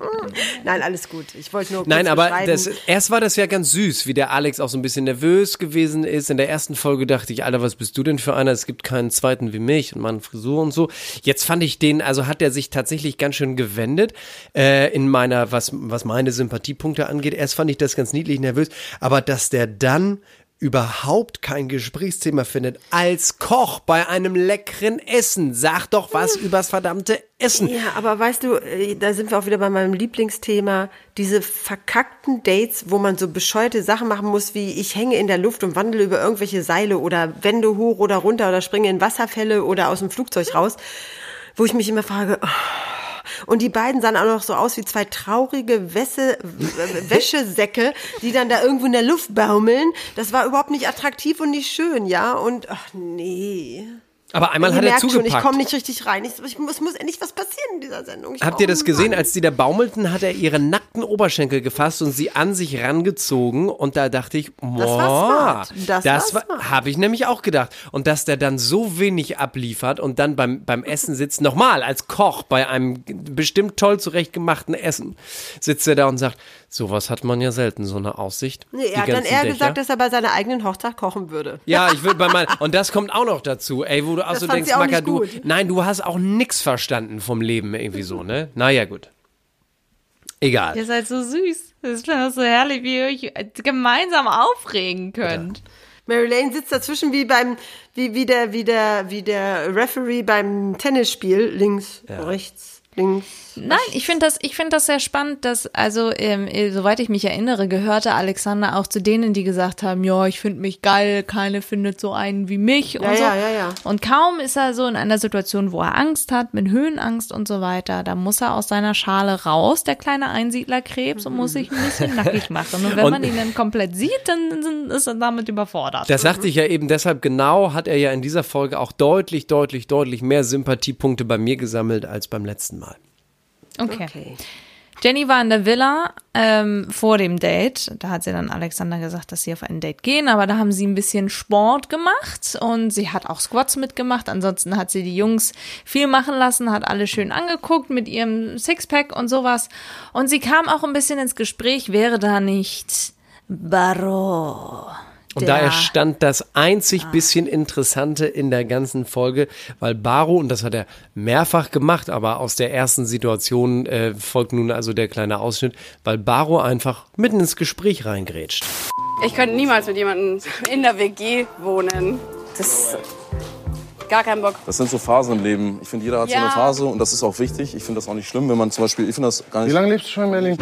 Nein, alles gut. Ich wollte nur kurz Nein, aber das, erst war das ja ganz süß, wie der Alex auch so ein bisschen nervös gewesen ist. In der ersten Folge dachte ich, Alter, was bist du denn für einer? Es gibt keinen zweiten wie mich und meine Frisur und so. Jetzt fand ich den, also hat er sich tatsächlich ganz schön gewendet äh, in meiner, was, was meine Sympathiepunkte angeht. Erst fand ich das ganz niedlich nervös, aber dass der dann überhaupt kein Gesprächsthema findet als Koch bei einem leckeren Essen. Sag doch was übers verdammte Essen. Ja, aber weißt du, äh, da sind wir auch wieder bei meinem Lieblingsthema, diese verkackten Dates, wo man so bescheuerte Sachen machen muss, wie ich hänge in der Luft und wandle über irgendwelche Seile oder Wände hoch oder runter oder springe in Wasserfälle oder aus dem Flugzeug raus, wo ich mich immer frage, oh. Und die beiden sahen auch noch so aus wie zwei traurige Wäsche, Wäschesäcke, die dann da irgendwo in der Luft baumeln. Das war überhaupt nicht attraktiv und nicht schön, ja? Und ach nee. Aber einmal hat er merkt schon, zugepackt. ich komme nicht richtig rein. Ich, ich muss, muss endlich was passieren in dieser Sendung. Ich, Habt ihr das gesehen? Mann. Als die da baumelten, hat er ihre nackten Oberschenkel gefasst und sie an sich rangezogen. Und da dachte ich, boah. Das das war, habe ich nämlich auch gedacht. Und dass der dann so wenig abliefert und dann beim, beim Essen sitzt, nochmal als Koch bei einem bestimmt toll zurechtgemachten Essen, sitzt er da und sagt, sowas hat man ja selten, so eine Aussicht. Nee, er hat dann eher Dächer. gesagt, dass er bei seiner eigenen Hochzeit kochen würde. Ja, ich würde bei meinem, und das kommt auch noch dazu, ey, wo du auch Das so denkst, nicht du, nein, du hast auch nix verstanden vom Leben irgendwie so, ne? Naja, gut. Egal. Ihr seid so süß. Das ist doch so herrlich, wie ihr euch gemeinsam aufregen könnt. Mary Lane sitzt dazwischen wie beim, wie, wie der, wie der, wie der Referee beim Tennisspiel. Links, rechts, links. Nein, ich finde das, ich finde das sehr spannend, dass, also, ähm, äh, soweit ich mich erinnere, gehörte Alexander auch zu denen, die gesagt haben, ja, ich finde mich geil, keine findet so einen wie mich und Ja, so. ja, ja, ja. Und kaum ist er so in einer Situation, wo er Angst hat, mit Höhenangst und so weiter, da muss er aus seiner Schale raus, der kleine Einsiedlerkrebs, und muss sich ein bisschen nackig machen. Und wenn Und- man ihn dann komplett sieht, dann ist er damit überfordert. Das sagte ich ja eben deshalb genau, hat er ja in dieser Folge auch deutlich, deutlich, deutlich mehr Sympathiepunkte bei mir gesammelt als beim letzten Mal. Okay. Jenny war in der Villa ähm, vor dem Date. Da hat sie dann Alexander gesagt, dass sie auf ein Date gehen, aber da haben sie ein bisschen Sport gemacht und sie hat auch Squats mitgemacht. Ansonsten hat sie die Jungs viel machen lassen, hat alle schön angeguckt mit ihrem Sixpack und sowas. Und sie kam auch ein bisschen ins Gespräch, wäre da nicht Barreau. Und da erstand das einzig bisschen Interessante in der ganzen Folge, weil Baro, und das hat er mehrfach gemacht, aber aus der ersten Situation äh, folgt nun also der kleine Ausschnitt, weil Baro einfach mitten ins Gespräch reingrätscht. Ich könnte niemals mit jemandem in der WG wohnen. Das ist gar kein Bock. Das sind so Phasen im Leben. Ich finde, jeder hat so Ja. eine Phase und das ist auch wichtig. Ich finde das auch nicht schlimm, wenn man zum Beispiel, ich finde das gar nicht. Wie lange lebst du schon in Berlin?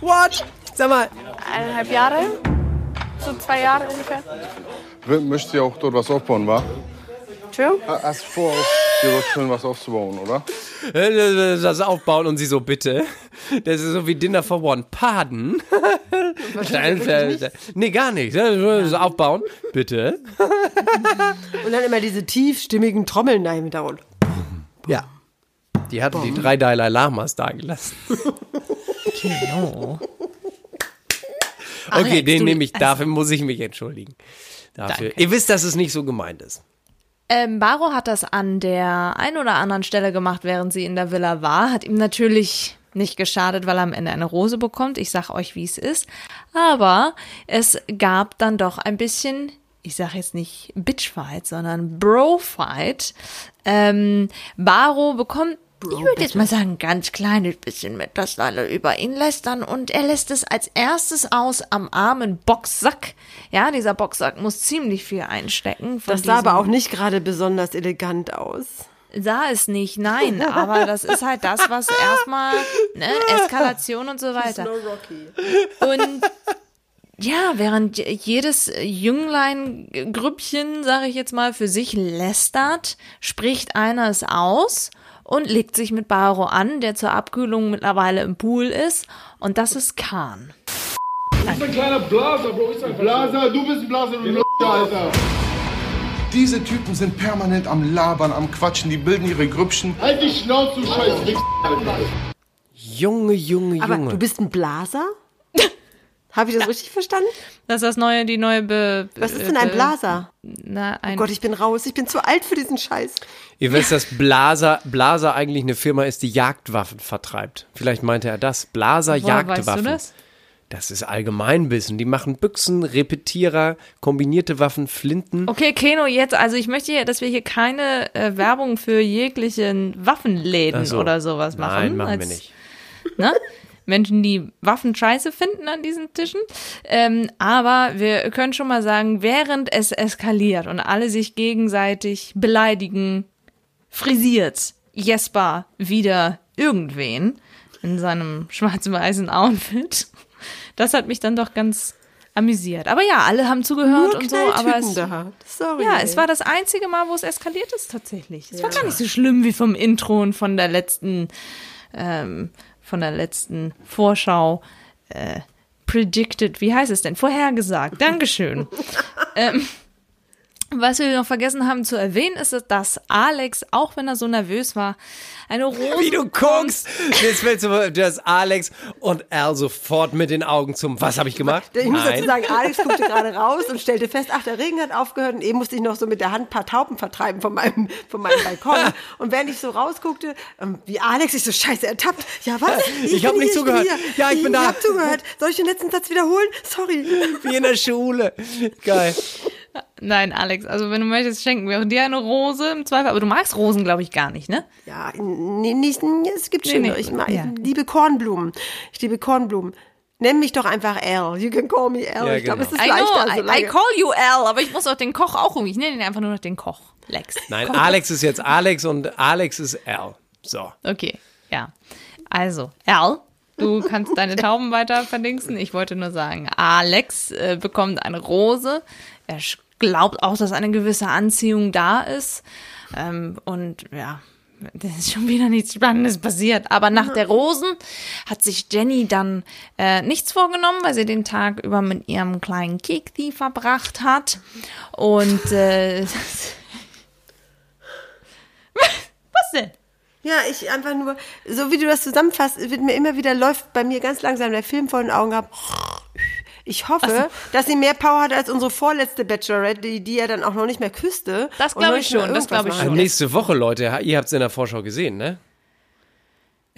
What? Sag mal. Eineinhalb Jahre? So zwei Jahre ungefähr. Möchtest du ja auch dort was aufbauen, wa? Entschuldigung? Hast du vor, dir dort schön was aufzubauen, oder? Äh, Das aufbauen und sie so, bitte. Das ist so wie Dinner for One. Pardon? nee, gar nicht. Das Aufbauen, bitte. Und dann immer diese tiefstimmigen Trommeln da im Hintergrund. Ja. Die hatten die drei Dalai Lamas dagelassen. Genau. Okay, Alex, den nehme ich. also- Dafür muss ich mich entschuldigen. Dafür. Danke. Ihr wisst, dass es nicht so gemeint ist. Ähm, Baro hat das an der ein oder anderen Stelle gemacht, während sie in der Villa war. Hat ihm natürlich nicht geschadet, weil er am Ende eine Rose bekommt. Ich sag euch, wie es ist. Aber es gab dann doch ein bisschen, ich sag jetzt nicht Bitchfight, sondern Bro-Fight. Ähm, Baro bekommt ich würde jetzt mal sagen, ein ganz kleines bisschen mit, dass alle über ihn lästern und er lässt es als erstes aus am armen Boxsack. Ja, dieser Boxsack muss ziemlich viel einstecken. Das sah aber auch nicht gerade besonders elegant aus. sah es nicht, nein, aber das ist halt das, was erstmal, ne, Eskalation und so weiter. Und ja, während jedes Jünglein-Grüppchen, sage ich jetzt mal, für sich lästert, spricht einer es aus und legt sich mit Baro an, der zur Abkühlung mittlerweile im Pool ist. Und das ist Khan. Du bist ein kleiner Blaser, Bro. Ich sag Blaser, du bist ein Blaser, du L Alter. Diese Typen sind permanent am Labern, am Quatschen, die bilden ihre Grüppchen. Halt die Schnauze, du scheiß Alter. Junge, Junge, Aber Junge. du bist ein Blaser? Habe ich das richtig verstanden? Das ist das neue, die neue Be Was ist denn ein Blaser? Na, ein Oh Gott, ich bin raus. Ich bin zu alt für diesen Scheiß. Ihr wisst, dass Blaser, Blaser eigentlich eine Firma ist, die Jagdwaffen vertreibt. Vielleicht meinte er das. Blaser Woher Jagdwaffen. weißt du das? Das ist Allgemeinwissen. Die machen Büchsen, Repetierer, kombinierte Waffen, Flinten. Okay, Keno, jetzt, also ich möchte hier, dass wir hier keine äh, Werbung für jeglichen Waffenläden so. oder sowas machen. Nein, machen wir als, nicht. Ne? Menschen, die Waffen scheiße finden an diesen Tischen. Ähm, aber wir können schon mal sagen, während es eskaliert und alle sich gegenseitig beleidigen, frisiert Jesper wieder irgendwen in seinem schwarz-weißen Outfit. Das hat mich dann doch ganz amüsiert. Aber ja, alle haben zugehört Nur und so, aber es. Sorry. ja, ey. es war das einzige Mal, wo es eskaliert ist tatsächlich. Es war gar nicht so schlimm wie vom Intro und von der letzten, ähm, von der letzten Vorschau. Äh, predicted, wie heißt es denn? Vorhergesagt. Dankeschön. ähm, was wir noch vergessen haben zu erwähnen, ist, dass Alex, auch wenn er so nervös war, eine Rose Wie du guckst! Jetzt fällt so, dass Alex und Al sofort mit den Augen zum Was habe ich gemacht? Ich muss dazu sagen, Alex guckte gerade raus und stellte fest, ach, der Regen hat aufgehört und eben musste ich noch so mit der Hand ein paar Tauben vertreiben von meinem, von meinem Balkon. Und während ich so rausguckte, ähm, wie Alex, ich so, scheiße, ertappt. Ja, was? Ich hab bin nicht hier, zugehört. Ja, ich bin da. Ich hab zugehört. Soll ich den letzten Satz wiederholen? Sorry. Wie in der Schule. Geil. Nein, Alex, also wenn du möchtest, schenken wir dir eine Rose im Zweifel. Aber du magst Rosen, glaube ich, gar nicht, ne? Ja, nee, nicht, es gibt Nee, schönere. nee. Ich, mag, Ja. ich liebe Kornblumen. Ich liebe Kornblumen. Nenn mich doch einfach Al. You can call me Al. Ja, ich glaube, genau. es ist I leichter. know, so I, lange. I call you Al, aber ich muss auch den Koch auch irgendwie. Ich nenne ihn einfach nur noch den Koch. Lex. Nein, Koch. Alex ist jetzt Alex und Alex ist Al. So. Okay, ja. Also, Al, du kannst deine Tauben weiter verdingsen. Ich wollte nur sagen, Alex äh, bekommt eine Rose. Er glaubt auch, dass eine gewisse Anziehung da ist. Ähm, und ja, das ist schon wieder nichts Spannendes passiert. Aber nach der Rosen hat sich Jenny dann äh, nichts vorgenommen, weil sie den Tag über mit ihrem kleinen Kekti verbracht hat. Und äh, was denn? Ja, ich einfach nur, so wie du das zusammenfasst, wird mir immer wieder, läuft bei mir ganz langsam der Film vor den Augen ab. Ich hoffe, dass sie mehr Power hat als unsere vorletzte Bachelorette, die, die er dann auch noch nicht mehr küsste. Das und glaub noch ich schon, das irgendwas glaub ich schon. Nächste Woche, Leute, ihr habt es in der Vorschau gesehen, ne?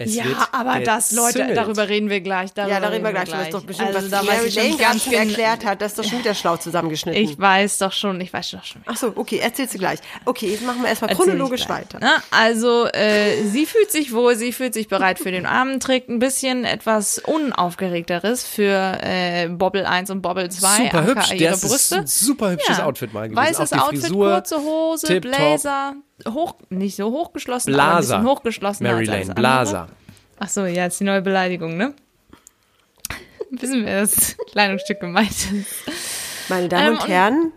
Es ja, wird aber das, Leute, darüber reden wir gleich. Darüber Ja, da reden wir gleich. Ist doch bestimmt, also, was da schon Jane ganz gerade schon gen- erklärt hat. Das ist doch schon wieder schlau zusammengeschnitten. Ich weiß doch schon, ich weiß doch schon. Ach so, okay, erzählst du gleich. Okay, jetzt machen wir erstmal Erzähl chronologisch weiter. Na, also, äh, sie fühlt sich wohl, sie fühlt sich bereit für den Abend, trägt ein bisschen etwas unaufgeregteres für äh, Bobble 1 und Bobble 2. Super hübsch. ihre Das ist Brüste. ein super hübsches Ja. Outfit mal gewesen. Weißes Outfit, Frisur, kurze Hose. Blazer, hoch, nicht so hochgeschlossen, aber ein Blaser. bisschen hochgeschlossen Mary Lane. Blaser. Ach so, ja, ist die neue Beleidigung, ne? Wissen wir, dass das Kleidungsstück gemeint ist. Meine Damen Ähm, und und- Herren,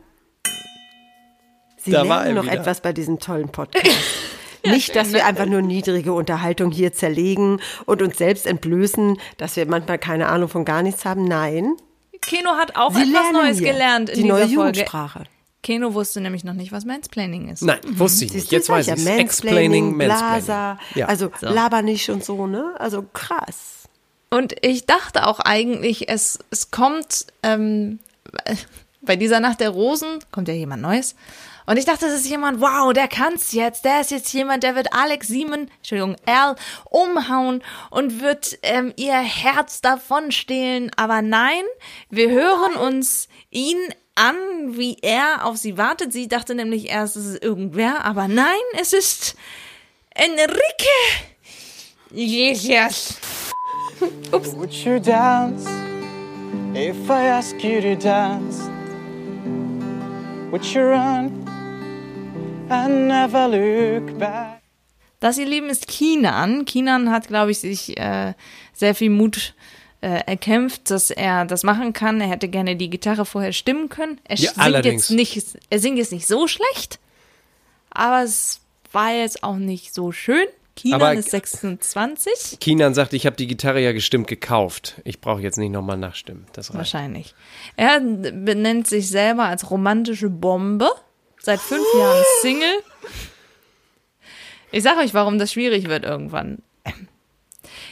Sie Da lernen er noch wieder. etwas bei diesem tollen Podcast. Nicht, dass wir einfach nur niedrige Unterhaltung hier zerlegen und uns selbst entblößen, dass wir manchmal keine Ahnung von gar nichts haben. Nein, Keno hat auch Sie etwas Neues hier gelernt in die dieser neue Folge. Jugendsprache. Keno wusste nämlich noch nicht, was Mansplaining ist. Nein, wusste ich nicht. Jetzt weiß ich es. Mansplaining, Explaining, Mansplaining. Ja. also So. laber nicht und so, ne? Also krass. Und ich dachte auch eigentlich, es, es kommt ähm, bei dieser Nacht der Rosen, kommt ja jemand Neues. Und ich dachte, das ist jemand, wow, der kann's jetzt. Der ist jetzt jemand, der wird Alex Siemen, Entschuldigung, Al, umhauen und wird ähm, ihr Herz davon stehlen. Aber nein, wir hören uns ihn an, wie er auf sie wartet. Sie dachte nämlich erst, es ist irgendwer, aber nein, es ist Enrique. Yes. Would you dance if I ask you to dance? Would you run and never look back? Das, ihr Lieben, ist Kinan. Kinan hat, glaube ich, sich äh, sehr viel Mut äh, erkämpft, dass er das machen kann. Er hätte gerne die Gitarre vorher stimmen können. Er Ja, singt allerdings. jetzt nicht, er singt jetzt nicht so schlecht, aber es war jetzt auch nicht so schön. Kinan Aber- ist 26. Kinan sagt, ich habe die Gitarre ja gestimmt gekauft. Ich brauche jetzt nicht nochmal nachstimmen. Das reicht. Wahrscheinlich. Er benennt sich selber als romantische Bombe. Seit fünf Jahren Single. Ich sage euch, warum das schwierig wird irgendwann.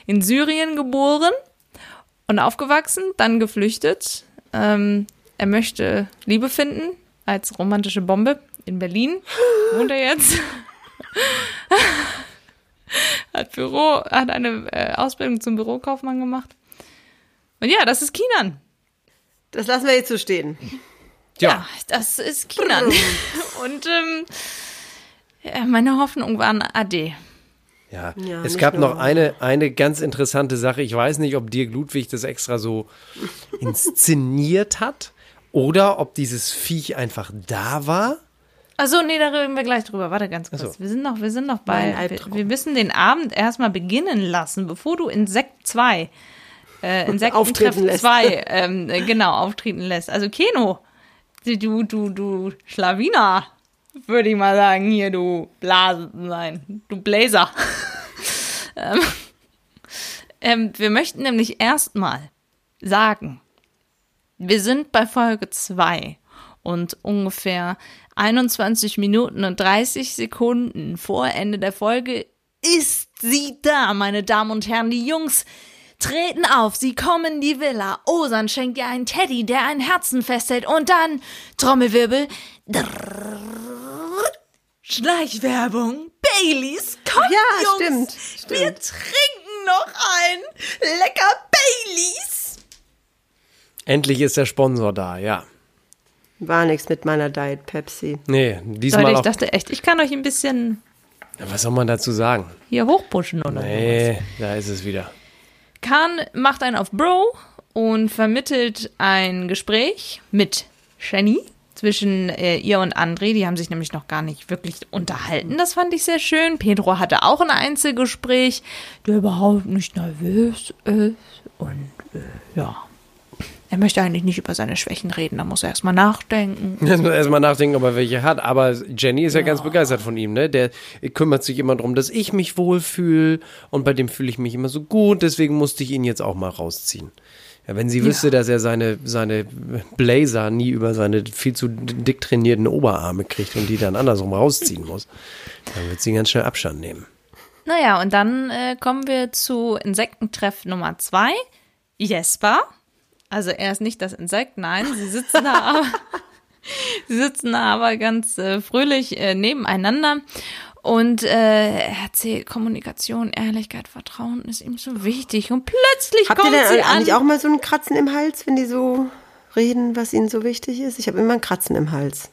In Syrien geboren und aufgewachsen, dann geflüchtet. Ähm, er möchte Liebe finden als romantische Bombe. In Berlin wohnt er jetzt. hat Büro, hat eine äh, Ausbildung zum Bürokaufmann gemacht. Und ja, das ist Kinan. Das lassen wir jetzt so stehen. Ja, das ist Kinan. Und ähm, ja, meine Hoffnung waren Ade. Ja, Ja, es gab noch eine, eine ganz interessante Sache. Ich weiß nicht, ob Dirk Ludwig das extra so inszeniert hat oder ob dieses Viech einfach da war. Also nee, da reden wir gleich drüber. Warte ganz kurz. So. Wir sind noch, wir sind noch bei. Wir, wir müssen den Abend erstmal beginnen lassen, bevor du Insekt 2, äh, Insektentreff Auftreten lässt. 2, ähm, äh, genau, auftreten lässt. Also Keno, du, du, du Schlawiner, würde ich mal sagen, hier, du Blasen, nein, du Bläser. ähm, ähm, wir möchten nämlich erstmal sagen, wir sind bei Folge 2 und ungefähr 21 Minuten und 30 Sekunden vor Ende der Folge ist sie da, meine Damen und Herren. Die Jungs treten auf, sie kommen in die Villa. Osan schenkt ihr einen Teddy, der ein Herzen festhält und dann Trommelwirbel. Drrrr, Schleichwerbung. Baileys, kommt, Ja, Jungs. stimmt, Wir stimmt. trinken noch ein lecker Baileys. Endlich ist der Sponsor da, ja. War nichts mit meiner Diet Pepsi. Nee, diesmal Leute, ich auch. dachte echt, ich kann euch ein bisschen Ja, Was soll man dazu sagen? hier hochpushen oder Nee, da ist es wieder. Khan macht einen auf Bro und vermittelt ein Gespräch mit Shani zwischen äh, ihr und André. Die haben sich nämlich noch gar nicht wirklich unterhalten. Das fand ich sehr schön. Pedro hatte auch ein Einzelgespräch, der überhaupt nicht nervös ist. Und äh, ja, er möchte eigentlich nicht über seine Schwächen reden. Da muss er erstmal nachdenken. Jetzt muss erstmal nachdenken, ob er welche hat. Aber Jenny ist ja, ganz begeistert von ihm, ne? Der kümmert sich immer darum, dass ich mich wohlfühle. Und bei dem fühle ich mich immer so gut. Deswegen musste ich ihn jetzt auch mal rausziehen. Ja, wenn sie wüsste, dass er seine, seine Blazer nie über seine viel zu dick trainierten Oberarme kriegt und die dann andersrum rausziehen muss, dann wird sie ganz schnell Abstand nehmen. Naja, und dann äh, kommen wir zu Insektentreff Nummer zwei. Jesper. Also er ist nicht das Insekt, nein, sie sitzen da aber, sie sitzen da aber ganz äh, fröhlich äh, nebeneinander. Und äh, er erzählt, Kommunikation, Ehrlichkeit, Vertrauen ist ihm so wichtig. Und plötzlich Habt ihr kommt sie denn an. eigentlich auch mal so ein Kratzen im Hals, wenn die so reden, was ihnen so wichtig ist? Ich habe immer ein Kratzen im Hals.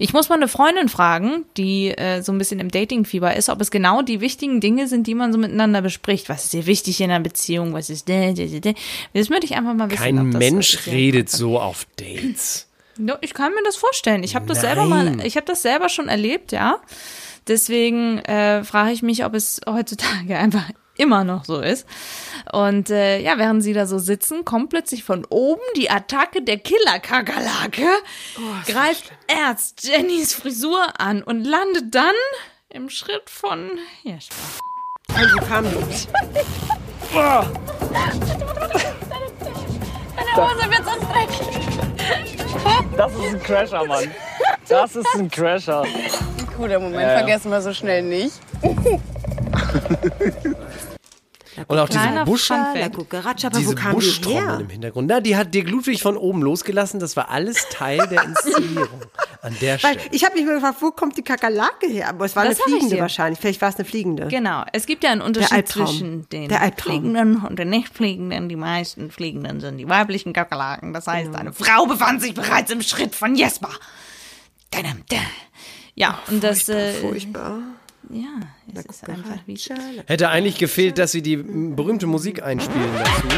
Ich muss mal eine Freundin fragen, die äh, so ein bisschen im Datingfieber ist, ob es genau die wichtigen Dinge sind, die man so miteinander bespricht. Was ist dir wichtig in einer Beziehung? Was ist da, da, da, da. Das würde ich einfach mal wissen. Kein ob das Mensch redet so auf Dates. Ich kann mir das vorstellen. Ich habe das selber mal, Nein. ich habe das selber schon erlebt, ja. Deswegen äh, frage ich mich, ob es heutzutage einfach immer noch so ist. Und äh, ja, während sie da so sitzen, kommt plötzlich von oben die Attacke der Killer-Kakerlake, greift erst Jennys Frisur an und landet dann im Schritt von Jesper. Also kam die. Hose wird so dreckig. Das ist ein Crasher, Mann. Das ist ein Crasher. Cool, der Moment Ja, ja. vergessen wir so schnell nicht. Und auch diesen Kleiner Busch. Cucaracha, aber wo diese kam die Buschtrommel im Hintergrund. Na, die hat Dirk Ludwig von oben losgelassen. Das war alles Teil der Inszenierung. An der Weil Stelle. ich habe mich mal gefragt, wo kommt die Kakerlake her? Aber es war Das eine fliegende dir. wahrscheinlich. Vielleicht war es eine fliegende. Genau, es gibt ja einen Unterschied zwischen den. Fliegenden und den Nicht-Fliegenden. Die meisten Fliegenden sind die weiblichen Kakerlaken. Das heißt, eine Frau befand sich bereits im Schritt von Jesper. Ja, und das. Äh, Furchtbar. Ja, es ist einfach wie. Hätte eigentlich gefehlt, dass sie die berühmte Musik einspielen dazu.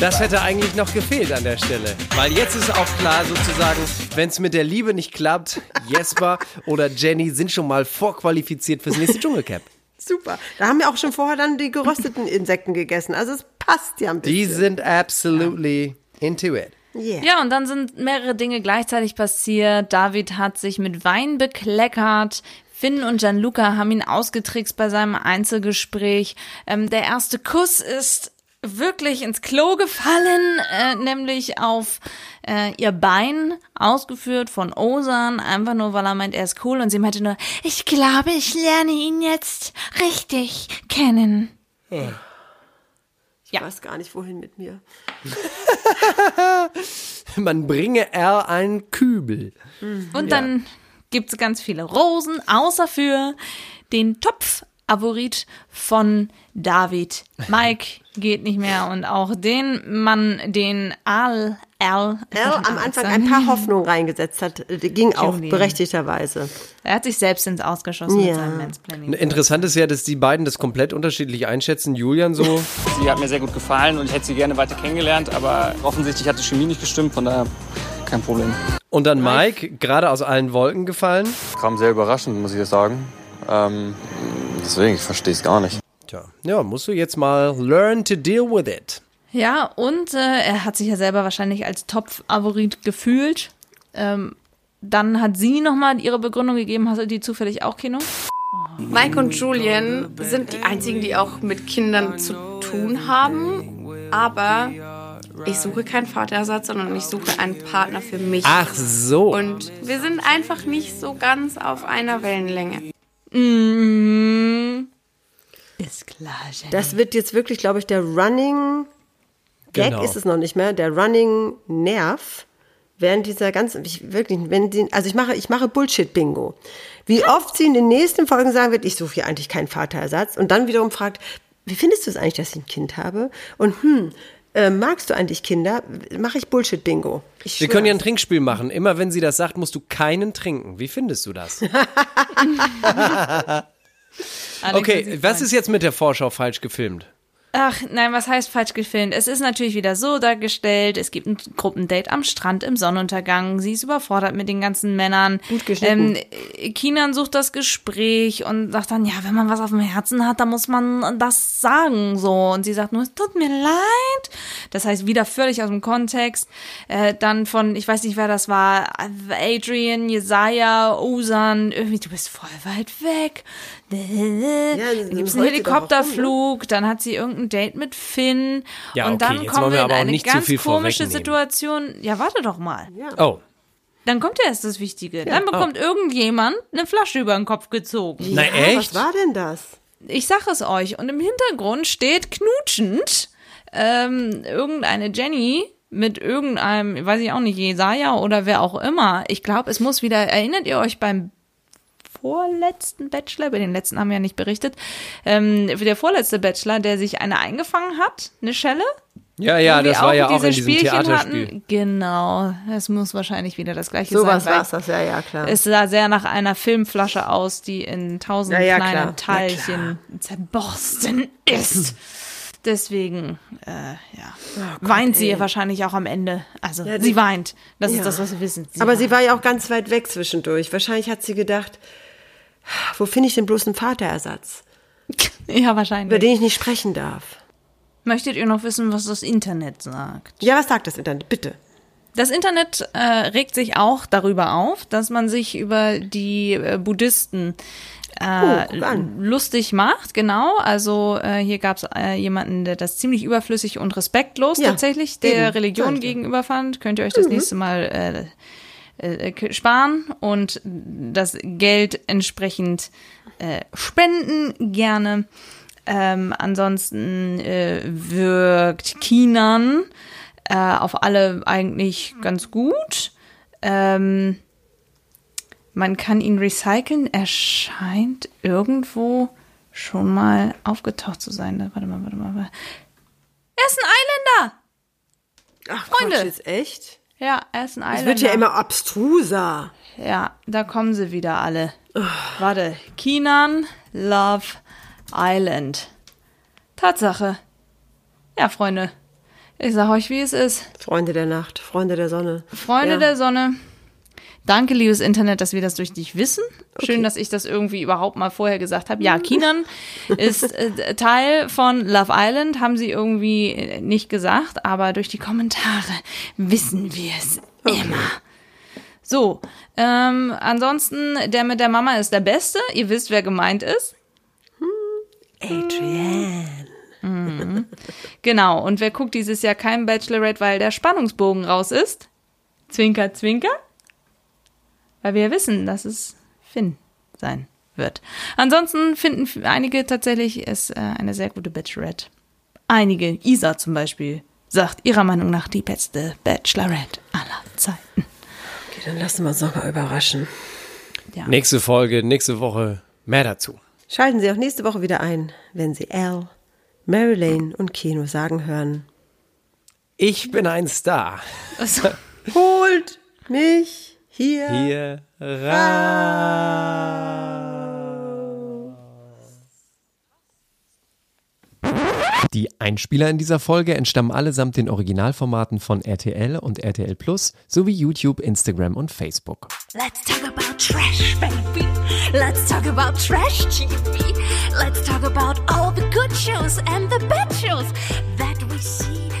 Das hätte eigentlich noch gefehlt an der Stelle. Weil jetzt ist auch klar sozusagen, wenn es mit der Liebe nicht klappt, Jesper oder Jenny sind schon mal vorqualifiziert fürs nächste Dschungelcamp. Super. Da haben wir auch schon vorher dann die gerösteten Insekten gegessen. Also es passt ja ein bisschen. Die sind absolutely into it. Yeah. Ja, und dann sind mehrere Dinge gleichzeitig passiert. David hat sich mit Wein bekleckert. Finn und Gianluca haben ihn ausgetrickst bei seinem Einzelgespräch. Ähm, der erste Kuss ist wirklich ins Klo gefallen, äh, nämlich auf äh, ihr Bein, ausgeführt von Osan, einfach nur, weil er meint, er ist cool und sie meinte nur, ich glaube, ich lerne ihn jetzt richtig kennen. Ich weiß gar nicht, wohin mit mir. Man bringe er einen Kübel. Und dann gibt's ganz viele Rosen, außer für den Topf-Favorit von David. Mike geht nicht mehr und auch den Mann, den Al, Al, Er am Anfang ein paar Hoffnungen reingesetzt hat, ging auch Julian. berechtigterweise. Er hat sich selbst ins Ausgeschossen mit Ja. seinem Mansplaining. Interessant ist ja, dass die beiden das komplett unterschiedlich einschätzen. Julian so, Sie hat mir sehr gut gefallen und ich hätte sie gerne weiter kennengelernt, aber offensichtlich hat die Chemie nicht gestimmt, von daher kein Problem. und dann Mike, gerade aus allen Wolken gefallen. Kam sehr überraschend, muss ich das sagen. Ähm, deswegen, ich verstehe es gar nicht. Tja, ja, musst du jetzt mal learn to deal with it. Ja, und äh, er hat sich ja selber wahrscheinlich als Top-Favorit gefühlt. Ähm, dann hat sie nochmal ihre Begründung gegeben. Hast du die zufällig auch, Kino? Mike und Julian sind die einzigen, die auch mit Kindern zu tun haben. Aber ich suche keinen Vaterersatz, sondern ich suche einen Partner für mich. Ach so. Und wir sind einfach nicht so ganz auf einer Wellenlänge. Mm, ist klar, Jenny. Das wird jetzt wirklich, glaube ich, der Running Gag Genau. ist es noch nicht mehr, der Running Nerv während dieser ganzen, ich wirklich, wenn sie, also ich mache, ich mache Bullshit-Bingo. Wie oft sie in den nächsten Folgen sagen wird, ich suche hier eigentlich keinen Vaterersatz und dann wiederum fragt, wie findest du es eigentlich, dass ich ein Kind habe? Und hm, äh, magst du eigentlich Kinder? Mache ich Bullshit-Bingo. Wir können ja ein. Trinkspiel machen. Immer wenn sie das sagt, musst du keinen trinken. Wie findest du das? Okay, was ist jetzt mit der Vorschau falsch gefilmt? Ach, nein, was heißt falsch gefilmt? Es ist natürlich wieder so dargestellt, es gibt ein Gruppendate am Strand im Sonnenuntergang, sie ist überfordert mit den ganzen Männern. Gut geschnitten. Ähm, Kinan sucht das Gespräch und sagt dann, ja, wenn man was auf dem Herzen hat, dann muss man das sagen, so. Und sie sagt nur, es tut mir leid. Das heißt, wieder völlig aus dem Kontext. Äh, dann von, ich weiß nicht, wer das war, Adrian, Jesaja, Osan, irgendwie, du bist voll weit weg. Ja, dann gibt's einen heult sie doch auch rum, ne? Helikopterflug, dann hat sie irgendein Date mit Finn. Ja, und okay, dann jetzt kommen wollen wir in eine ganz viel komische. Situation. Ja, warte doch mal. Oh, Dann kommt ja erst das Wichtige. Dann bekommt irgendjemand eine Flasche über den Kopf gezogen. na Ja, echt? Was war denn das? Ich sag es euch. Und im Hintergrund steht knutschend ähm, irgendeine Jenny mit irgendeinem, weiß ich auch nicht, Jesaja oder wer auch immer. Ich glaube, es muss wieder, erinnert ihr euch beim vorletzten Bachelor, über den letzten haben wir ja nicht berichtet, ähm, der vorletzte Bachelor, der sich eine eingefangen hat, eine Schelle? Ja, ja, das war ja auch diese in diesem Spielchen Theaterspiel. Hatten. Genau, es muss wahrscheinlich wieder das gleiche Sowas sein. weil war's das, ja, ja, klar. Es sah sehr nach einer Filmflasche aus, die in tausend Ja, ja, kleinen klar. Teilchen zerborsten ist. Deswegen, äh, ja, weint sie ey. wahrscheinlich auch am Ende. Also, Ja, sie weint. Das Ja. ist das, was wir wissen. Sie Aber weint. sie war ja auch ganz weit weg zwischendurch. Wahrscheinlich hat sie gedacht, wo finde ich denn bloß einen Vaterersatz, ja, über wahrscheinlich. den ich nicht sprechen darf? Möchtet ihr noch wissen, was das Internet sagt? Ja, was sagt das Internet? Bitte. Das Internet äh, regt sich auch darüber auf, dass man sich über die äh, Buddhisten Oh, äh, an. lustig macht, genau. Also äh, hier gab es äh, jemanden, der das ziemlich überflüssig und respektlos Ja, tatsächlich der eben, Religion gegenüber fand. Könnt ihr euch Mhm. das nächste Mal äh, äh, sparen und das Geld entsprechend äh, spenden gerne. Ähm, ansonsten äh, wirkt Kinan äh, auf alle eigentlich ganz gut. Ähm, man kann ihn recyceln. Er scheint irgendwo schon mal aufgetaucht zu sein. Warte mal, warte mal. warte. Er ist ein Eiländer! Ach, Freunde. Quatsch, jetzt echt? Ja, er ist ein Es Eiländer. wird ja immer abstruser. Ja, da kommen sie wieder alle. Warte. Kinan, Love Island. Tatsache. Ja, Freunde. Ich sag euch, wie es ist. Freunde der Nacht, Freunde der Sonne. Freunde Ja. der Sonne. Danke, liebes Internet, dass wir das durch dich wissen. Schön, dass ich das irgendwie überhaupt mal vorher gesagt habe. Ja, Kinan ist äh, Teil von Love Island, haben sie irgendwie äh, nicht gesagt, aber durch die Kommentare wissen wir es immer. So, ähm, ansonsten, der mit der Mama ist der Beste. Ihr wisst, wer gemeint ist. Adrienne. Mhm. Genau, und wer guckt dieses Jahr kein Bachelorette, weil der Spannungsbogen raus ist? Zwinker, zwinker. Weil wir ja wissen, dass es Finn sein wird. Ansonsten finden einige tatsächlich es äh, eine sehr gute Bachelorette. Einige, Isa zum Beispiel, sagt ihrer Meinung nach die beste Bachelorette aller Zeiten. Okay, dann lassen wir uns nochmal überraschen. Ja. Nächste Folge, nächste Woche mehr dazu. Schalten Sie auch nächste Woche wieder ein, wenn Sie Al, Marilyn und Keno sagen hören. Ich bin ein Star. Holt mich hier. Hier Die Einspieler in dieser Folge entstammen allesamt den Originalformaten von RTL und RTL Plus sowie YouTube, Instagram und Facebook. Let's talk about trash, baby. Let's talk about trash TV. Let's talk about all the good shows and the bad shows that we see.